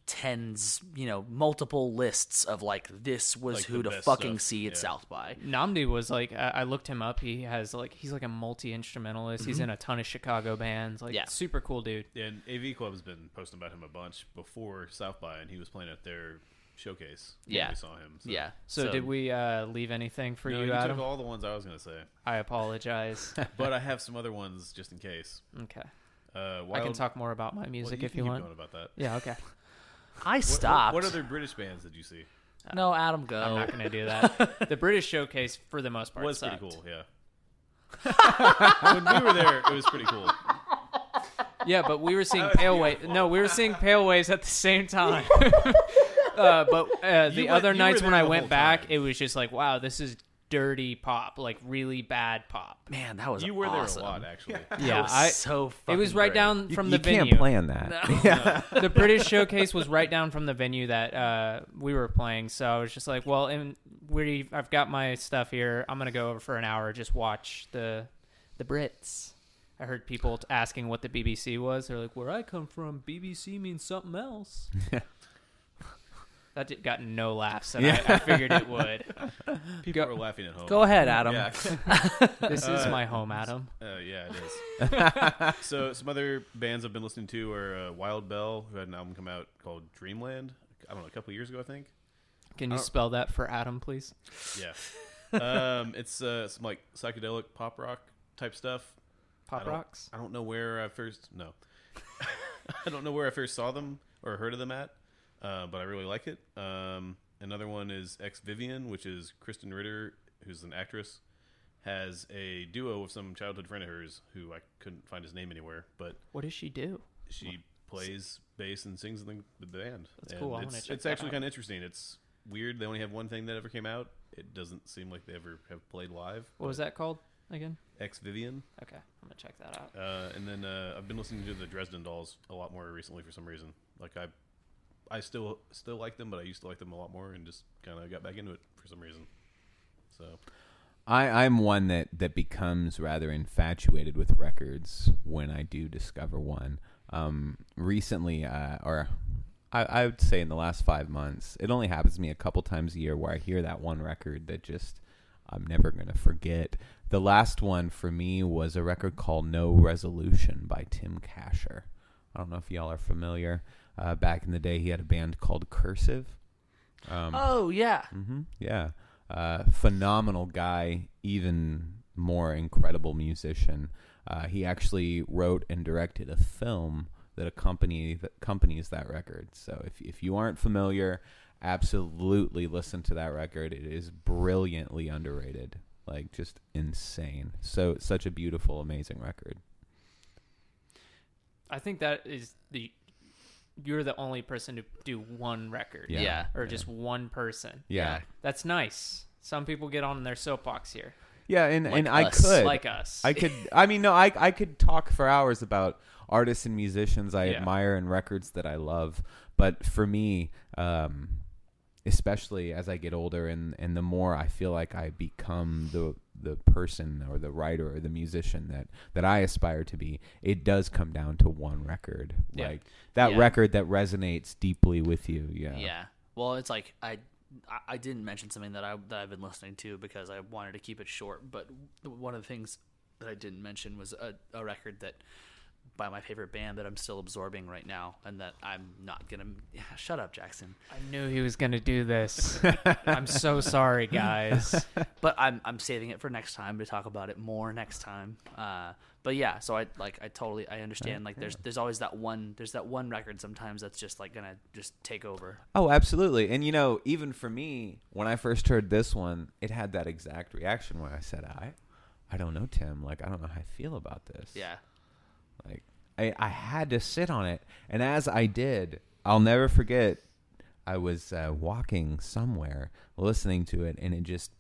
[SPEAKER 2] tens, you know, multiple lists of like this was
[SPEAKER 4] Like
[SPEAKER 2] who to fucking
[SPEAKER 4] stuff,
[SPEAKER 2] see at
[SPEAKER 4] yeah.
[SPEAKER 2] South by.
[SPEAKER 3] nnamdi was like I, I looked him up he has like he's like a multi-instrumentalist he's in a ton of chicago bands like
[SPEAKER 2] Mm-hmm. Yeah.
[SPEAKER 3] super cool dude
[SPEAKER 4] Yeah, and AV Club's been posting about him a bunch before South by, and he was playing at their showcase. when
[SPEAKER 2] Yeah.
[SPEAKER 4] we saw him. So.
[SPEAKER 2] Yeah.
[SPEAKER 3] so, did we uh leave anything for
[SPEAKER 4] No,
[SPEAKER 3] you
[SPEAKER 4] you
[SPEAKER 3] adam
[SPEAKER 4] took all the ones I was gonna say,
[SPEAKER 3] i apologize
[SPEAKER 4] but I have some other ones just in case.
[SPEAKER 3] okay
[SPEAKER 4] Uh,
[SPEAKER 3] i can talk more about my
[SPEAKER 4] well,
[SPEAKER 3] music
[SPEAKER 4] you
[SPEAKER 3] if
[SPEAKER 4] can
[SPEAKER 3] you
[SPEAKER 4] keep
[SPEAKER 3] want
[SPEAKER 4] going about that.
[SPEAKER 3] yeah okay
[SPEAKER 2] I
[SPEAKER 4] What-
[SPEAKER 2] stopped.
[SPEAKER 4] What, what other British bands did you see?
[SPEAKER 2] no, Adam, go.
[SPEAKER 3] I'm not going to do that. the British showcase, for the most part,
[SPEAKER 4] was
[SPEAKER 3] sucked.
[SPEAKER 4] pretty cool. Yeah. when we were there, it was pretty cool.
[SPEAKER 3] Yeah, but we were seeing Pale Waves. No, we were seeing Pale Waves at the same time. Uh, but uh, the
[SPEAKER 4] You went-
[SPEAKER 3] other
[SPEAKER 4] you were
[SPEAKER 3] nights when I
[SPEAKER 4] the
[SPEAKER 3] went back,
[SPEAKER 4] time.
[SPEAKER 3] it was just like, wow, this is dirty pop, like really bad pop.
[SPEAKER 2] Man, that was
[SPEAKER 4] You were
[SPEAKER 2] awesome.
[SPEAKER 4] there a lot, actually.
[SPEAKER 2] That
[SPEAKER 3] Yeah,
[SPEAKER 2] was
[SPEAKER 3] I-
[SPEAKER 2] so.
[SPEAKER 3] It was right
[SPEAKER 2] great.
[SPEAKER 3] down
[SPEAKER 1] You,
[SPEAKER 3] from
[SPEAKER 1] you
[SPEAKER 3] the venue.
[SPEAKER 1] You can't
[SPEAKER 3] venue.
[SPEAKER 1] plan that.
[SPEAKER 3] the British showcase was right down from the venue that uh, we were playing. So I was just like, well, and we I've got my stuff here. I'm gonna go over for an hour, just watch the the Brits. I heard people t- asking what the BBC was. They're like, where I come from, BBC means something else. That did- got no laughs, and I, I figured it would.
[SPEAKER 4] People
[SPEAKER 3] Go-
[SPEAKER 4] are laughing at home.
[SPEAKER 2] Go ahead, Adam.
[SPEAKER 1] Yeah.
[SPEAKER 3] This is
[SPEAKER 4] Uh,
[SPEAKER 3] my home, Adam.
[SPEAKER 4] Uh, yeah, it is. so some other bands I've been listening to are uh, Wild Belle, who had an album come out called Dreamland. I don't know, a couple years ago, I think.
[SPEAKER 3] Can you spell that for Adam, please?
[SPEAKER 4] Yeah. um, it's uh, some like psychedelic pop rock type stuff.
[SPEAKER 3] Pop
[SPEAKER 4] I don't-
[SPEAKER 3] rocks.
[SPEAKER 4] I don't know where I first no. I don't know where I first saw them or heard of them at, uh, but I really like it. Um, another one is Ex Vivian, which is Krysten Ritter, who's an actress, has a duo with some childhood friend of hers who I couldn't find his name anywhere, but
[SPEAKER 3] What does she do?
[SPEAKER 4] she plays bass and sings in the, the band.
[SPEAKER 3] That's
[SPEAKER 4] And
[SPEAKER 3] cool.
[SPEAKER 4] It's, it's actually kind of interesting. It's weird. They only have one thing that ever came out. It doesn't seem like they ever have played live.
[SPEAKER 3] What was that called again?
[SPEAKER 4] Ex Vivian.
[SPEAKER 3] Okay, I'm gonna check that out.
[SPEAKER 4] Uh, and then uh, I've been listening to the Dresden Dolls a lot more recently for some reason. Like I, I still still like them, but I used to like them a lot more, and just kind of got back into it for some reason. So
[SPEAKER 1] I, I'm one that, that becomes rather infatuated with records when I do discover one. Um, recently, uh, or I, I would say in the last five months, it only happens to me a couple times a year where I hear that one record that just I'm never going to forget. The last one for me was a record called No Resolution by Tim Kasher. I don't know if y'all are familiar. Uh, back in the day, he had a band called Cursive. Um,
[SPEAKER 2] Oh yeah.
[SPEAKER 1] hmm Yeah. Uh, phenomenal guy, even more incredible musician. Uh, he actually wrote and directed a film that accompany that accompanies that record. So if if you aren't familiar, absolutely listen to that record. It is brilliantly underrated, like just insane. So such a beautiful, amazing record.
[SPEAKER 3] I think that is the you're the only person to do one record.
[SPEAKER 1] Yeah.
[SPEAKER 2] Yeah.
[SPEAKER 3] Or just one person.
[SPEAKER 1] Yeah,
[SPEAKER 3] That's nice. Some people get on their soapbox here,
[SPEAKER 1] yeah, and
[SPEAKER 2] Like
[SPEAKER 1] and I could
[SPEAKER 3] like us.
[SPEAKER 1] I could. I mean, no, I I could talk for hours about artists and musicians I
[SPEAKER 3] Yeah.
[SPEAKER 1] admire and records that I love. But for me, um, especially as I get older, and and the more I feel like I become the the person or the writer or the musician that that I aspire to be, it does come down to one record,
[SPEAKER 3] Yeah.
[SPEAKER 1] like that
[SPEAKER 2] Yeah.
[SPEAKER 1] record that resonates deeply with you. Yeah.
[SPEAKER 2] Yeah. Well, it's like I, I- didn't mention something that I that I've been listening to because I wanted to keep it short. But one of the things that I didn't mention was a, a record that by my favorite band that I'm still absorbing right now, and that I'm not gonna. Yeah, shut up, Jackson.
[SPEAKER 3] I knew he was gonna do this. I'm so sorry, guys.
[SPEAKER 2] But I'm I'm saving it for next time to talk about it more next time. Uh, but yeah, so I like I totally I understand. Like there's there's always that one there's that one record sometimes that's just like gonna just take over.
[SPEAKER 1] Oh, absolutely. And you know, even for me, when I first heard this one, it had that exact reaction where I said, "I, I don't know, Tim. Like, I don't know how I feel about this."
[SPEAKER 2] Yeah.
[SPEAKER 1] Like, I, I had to sit on it, and as I did, I'll never forget. I was uh, walking somewhere, listening to it, and it just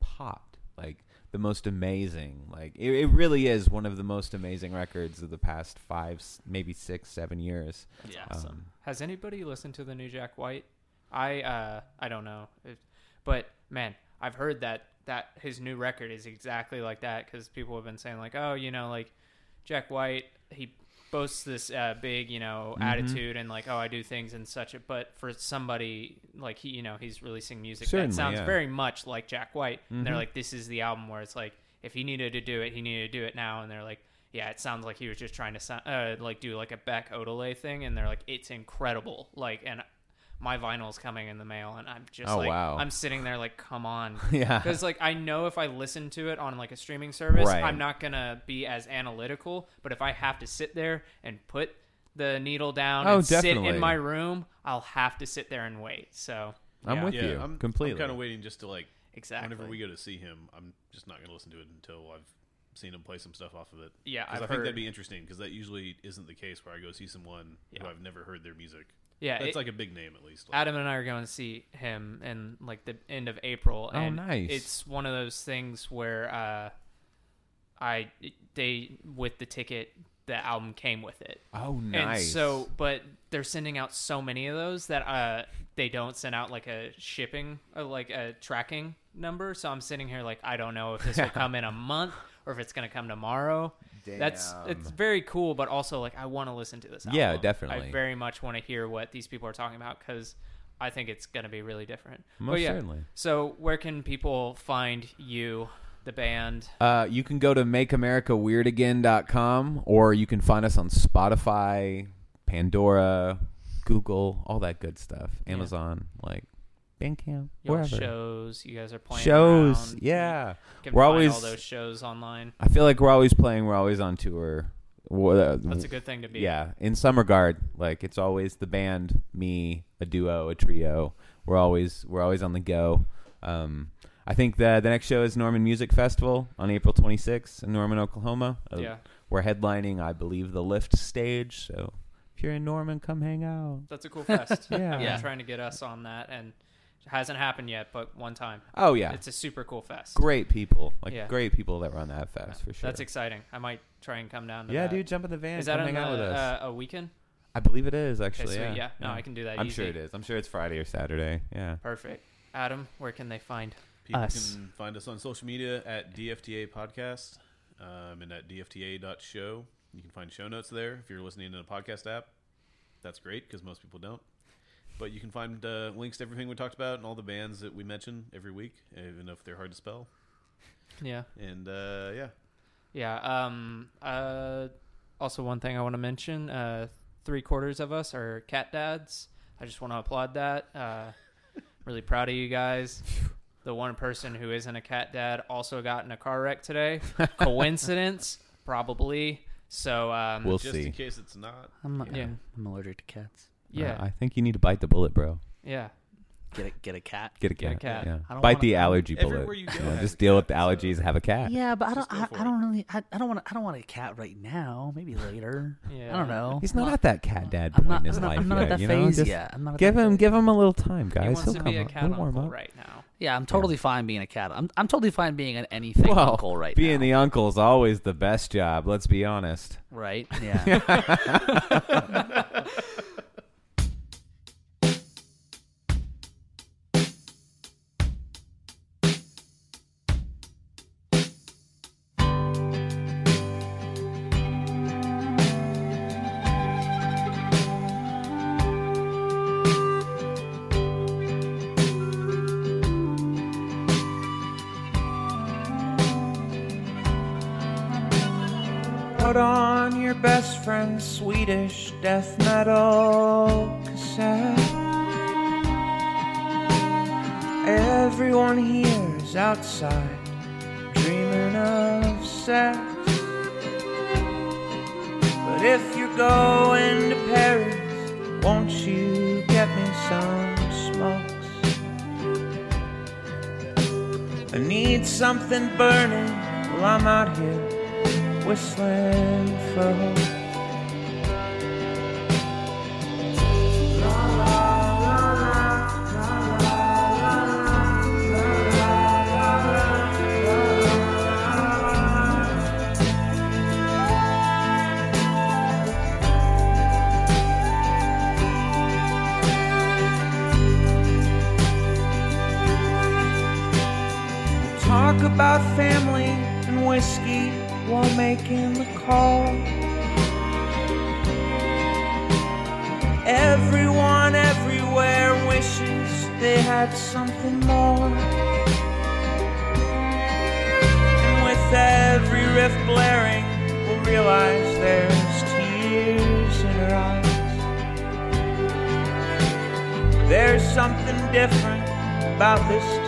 [SPEAKER 1] popped. Like the most amazing. Like it, it really is one of the most amazing records of the past five, maybe six, seven years.
[SPEAKER 2] Yeah.
[SPEAKER 1] Um,
[SPEAKER 3] Has anybody listened to the new Jack White? I uh I don't know, It- but man, I've heard that that his new record is exactly like that because people have been saying like, oh, you know, like Jack White, he boasts this uh, big, you know,
[SPEAKER 1] Mm-hmm.
[SPEAKER 3] attitude and like, oh, I do things and such. But for somebody like he, you know, he's releasing music
[SPEAKER 1] Certainly,
[SPEAKER 3] that sounds
[SPEAKER 1] yeah.
[SPEAKER 3] very much like Jack White. And they're
[SPEAKER 1] Mhm.
[SPEAKER 3] like, this is the album where it's like, if he needed to do it, he needed to do it now. And they're like, yeah, it sounds like he was just trying to sound, uh, like do like a Beck Odelay thing. And they're like, it's incredible. Like, and my vinyl's coming in the mail, and I'm just
[SPEAKER 1] Oh,
[SPEAKER 3] like,
[SPEAKER 1] wow.
[SPEAKER 3] I'm sitting there like, come on.
[SPEAKER 1] yeah.
[SPEAKER 3] Because like I know if I listen to it on like a streaming service,
[SPEAKER 1] Right.
[SPEAKER 3] I'm not gonna be as analytical. But if I have to sit there and put the needle down
[SPEAKER 1] Oh,
[SPEAKER 3] and sit in my room, I'll have to sit there and wait. So
[SPEAKER 1] I'm
[SPEAKER 3] yeah,
[SPEAKER 1] with
[SPEAKER 4] yeah,
[SPEAKER 1] you
[SPEAKER 4] I'm
[SPEAKER 1] completely.
[SPEAKER 4] I'm kind of waiting just to like
[SPEAKER 3] exactly.
[SPEAKER 4] whenever we go to see him, I'm just not going to listen to it until I've seen him play some stuff off of it.
[SPEAKER 3] yeah I've
[SPEAKER 4] think that'd be interesting because that usually isn't the case where I go see someone
[SPEAKER 3] Yeah.
[SPEAKER 4] who I've never heard their music.
[SPEAKER 3] Yeah,
[SPEAKER 4] That's
[SPEAKER 3] it-
[SPEAKER 4] like a big name at least. Like,
[SPEAKER 3] Adam and I are going to see him in like the end of April.
[SPEAKER 1] Oh,
[SPEAKER 3] and
[SPEAKER 1] nice.
[SPEAKER 3] It's one of those things where uh, I they with the ticket, the album came with it.
[SPEAKER 1] oh, nice.
[SPEAKER 3] And so, but they're sending out so many of those that uh, they don't send out like a shipping, uh, like a tracking number. So I'm sitting here like I don't know if this will come in a month or if it's going to come tomorrow. That's it's very cool, but also like I want to listen to this. Album.
[SPEAKER 1] Yeah, definitely.
[SPEAKER 3] I very much want to hear what these people are talking about because I think it's going to be really different.
[SPEAKER 1] Most
[SPEAKER 3] yeah,
[SPEAKER 1] certainly.
[SPEAKER 3] So where can people find you, the band?
[SPEAKER 1] Uh, you can go to makeamericaweirdagain.com or you can find us on Spotify, Pandora, Google, all that good stuff.
[SPEAKER 3] Yeah.
[SPEAKER 1] Amazon, like Bandcamp,
[SPEAKER 3] Your
[SPEAKER 1] wherever.
[SPEAKER 3] shows you guys are playing
[SPEAKER 1] Shows,
[SPEAKER 3] around.
[SPEAKER 1] yeah.
[SPEAKER 3] You can
[SPEAKER 1] We're
[SPEAKER 3] find
[SPEAKER 1] always-
[SPEAKER 3] all those shows online.
[SPEAKER 1] I feel like we're always playing. We're always on tour. Wha- uh,
[SPEAKER 3] That's a good thing to be.
[SPEAKER 1] Yeah, in some regard, like it's always the band, me, a duo, a trio. We're always we're always on the go. Um, I think the the next show is Norman Music Festival on April 26th in Norman, Oklahoma. Uh,
[SPEAKER 3] Yeah.
[SPEAKER 1] we're headlining, I believe, the Lift stage. So if you're in Norman, come hang out.
[SPEAKER 3] That's a cool fest.
[SPEAKER 1] Yeah.
[SPEAKER 2] Yeah.
[SPEAKER 3] trying to get us on that, and hasn't happened yet, but one time.
[SPEAKER 1] Oh yeah,
[SPEAKER 3] It's a super cool fest.
[SPEAKER 1] great people, like
[SPEAKER 3] Yeah.
[SPEAKER 1] great people that run that fest for sure.
[SPEAKER 3] That's exciting. I might try and come down to
[SPEAKER 1] yeah,
[SPEAKER 3] that.
[SPEAKER 1] dude, jump in the van.
[SPEAKER 3] Is
[SPEAKER 1] come
[SPEAKER 3] that on
[SPEAKER 1] hang
[SPEAKER 3] the,
[SPEAKER 1] out with us.
[SPEAKER 3] uh, a weekend?
[SPEAKER 1] I believe it is
[SPEAKER 3] Okay,
[SPEAKER 1] actually.
[SPEAKER 3] sweet.
[SPEAKER 1] yeah,
[SPEAKER 3] Yeah. No, I can do that
[SPEAKER 1] I'm
[SPEAKER 3] easy.
[SPEAKER 1] sure it is. I'm sure it's Friday or Saturday. Yeah.
[SPEAKER 3] Perfect. Adam, where can they find?
[SPEAKER 4] People
[SPEAKER 2] Us.
[SPEAKER 4] can find us on social media at DFTA Podcast um, and at DFTA.show. You can find show notes there if you're listening in a podcast app. That's great because most people don't. But you can find uh, links to everything we talked about and all the bands that we mention every week, even if they're hard to spell.
[SPEAKER 3] Yeah.
[SPEAKER 4] And uh, yeah,
[SPEAKER 3] Yeah. Um. Uh. Also, one thing I want to mention: uh, three quarters of us are cat dads. I just want to applaud that. Uh, really proud of you guys. The one person who isn't a cat dad also got in a car wreck today. Coincidence? Probably. So, um,
[SPEAKER 1] We'll
[SPEAKER 4] just
[SPEAKER 1] see.
[SPEAKER 4] in case it's not.
[SPEAKER 2] I'm, not-
[SPEAKER 3] Yeah.
[SPEAKER 2] I'm allergic to cats.
[SPEAKER 3] Yeah,
[SPEAKER 1] Uh, I think you need to bite the bullet, bro.
[SPEAKER 3] yeah.
[SPEAKER 2] Get a get a cat.
[SPEAKER 1] Get a
[SPEAKER 3] Get a
[SPEAKER 1] cat.
[SPEAKER 3] cat.
[SPEAKER 1] Yeah.
[SPEAKER 2] I don't
[SPEAKER 1] Bite
[SPEAKER 2] wanna-
[SPEAKER 1] the allergy bullet.
[SPEAKER 4] Everywhere you go
[SPEAKER 1] Yeah,
[SPEAKER 4] has
[SPEAKER 1] just
[SPEAKER 4] a
[SPEAKER 1] deal with the allergies.
[SPEAKER 4] so-
[SPEAKER 1] Have a cat.
[SPEAKER 2] Yeah, but I don't.
[SPEAKER 4] go
[SPEAKER 2] I,
[SPEAKER 4] for
[SPEAKER 2] I
[SPEAKER 4] it.
[SPEAKER 2] don't really. I, I don't want. I don't want a cat right now. Maybe later.
[SPEAKER 3] Yeah.
[SPEAKER 2] I don't know.
[SPEAKER 1] He's not at that cat dad
[SPEAKER 2] I'm
[SPEAKER 1] point
[SPEAKER 2] not.
[SPEAKER 1] in his
[SPEAKER 2] I'm not,
[SPEAKER 1] life
[SPEAKER 2] I'm not
[SPEAKER 1] yet.
[SPEAKER 2] at that
[SPEAKER 1] you know?
[SPEAKER 2] phase
[SPEAKER 1] Just
[SPEAKER 2] yet. I'm not at
[SPEAKER 1] Give
[SPEAKER 2] that
[SPEAKER 1] him,
[SPEAKER 2] phase.
[SPEAKER 1] give him a little time, guys.
[SPEAKER 3] He wants
[SPEAKER 1] He'll
[SPEAKER 3] to
[SPEAKER 1] come
[SPEAKER 3] be a
[SPEAKER 1] up.
[SPEAKER 3] cat
[SPEAKER 1] He'll warm
[SPEAKER 3] uncle
[SPEAKER 1] up.
[SPEAKER 3] right now.
[SPEAKER 2] Yeah, I'm totally fine being a cat. I'm. I'm totally fine being an anything
[SPEAKER 1] Well,
[SPEAKER 2] uncle right now.
[SPEAKER 1] being
[SPEAKER 2] now.
[SPEAKER 1] the uncle's always the best job. Let's be honest.
[SPEAKER 2] right. Yeah.
[SPEAKER 5] friend's Swedish death metal cassette. Everyone here is outside, dreaming of sex. But if you're going to Paris, won't you get me some smokes? I need something burning while I'm out here whistling for hope. About this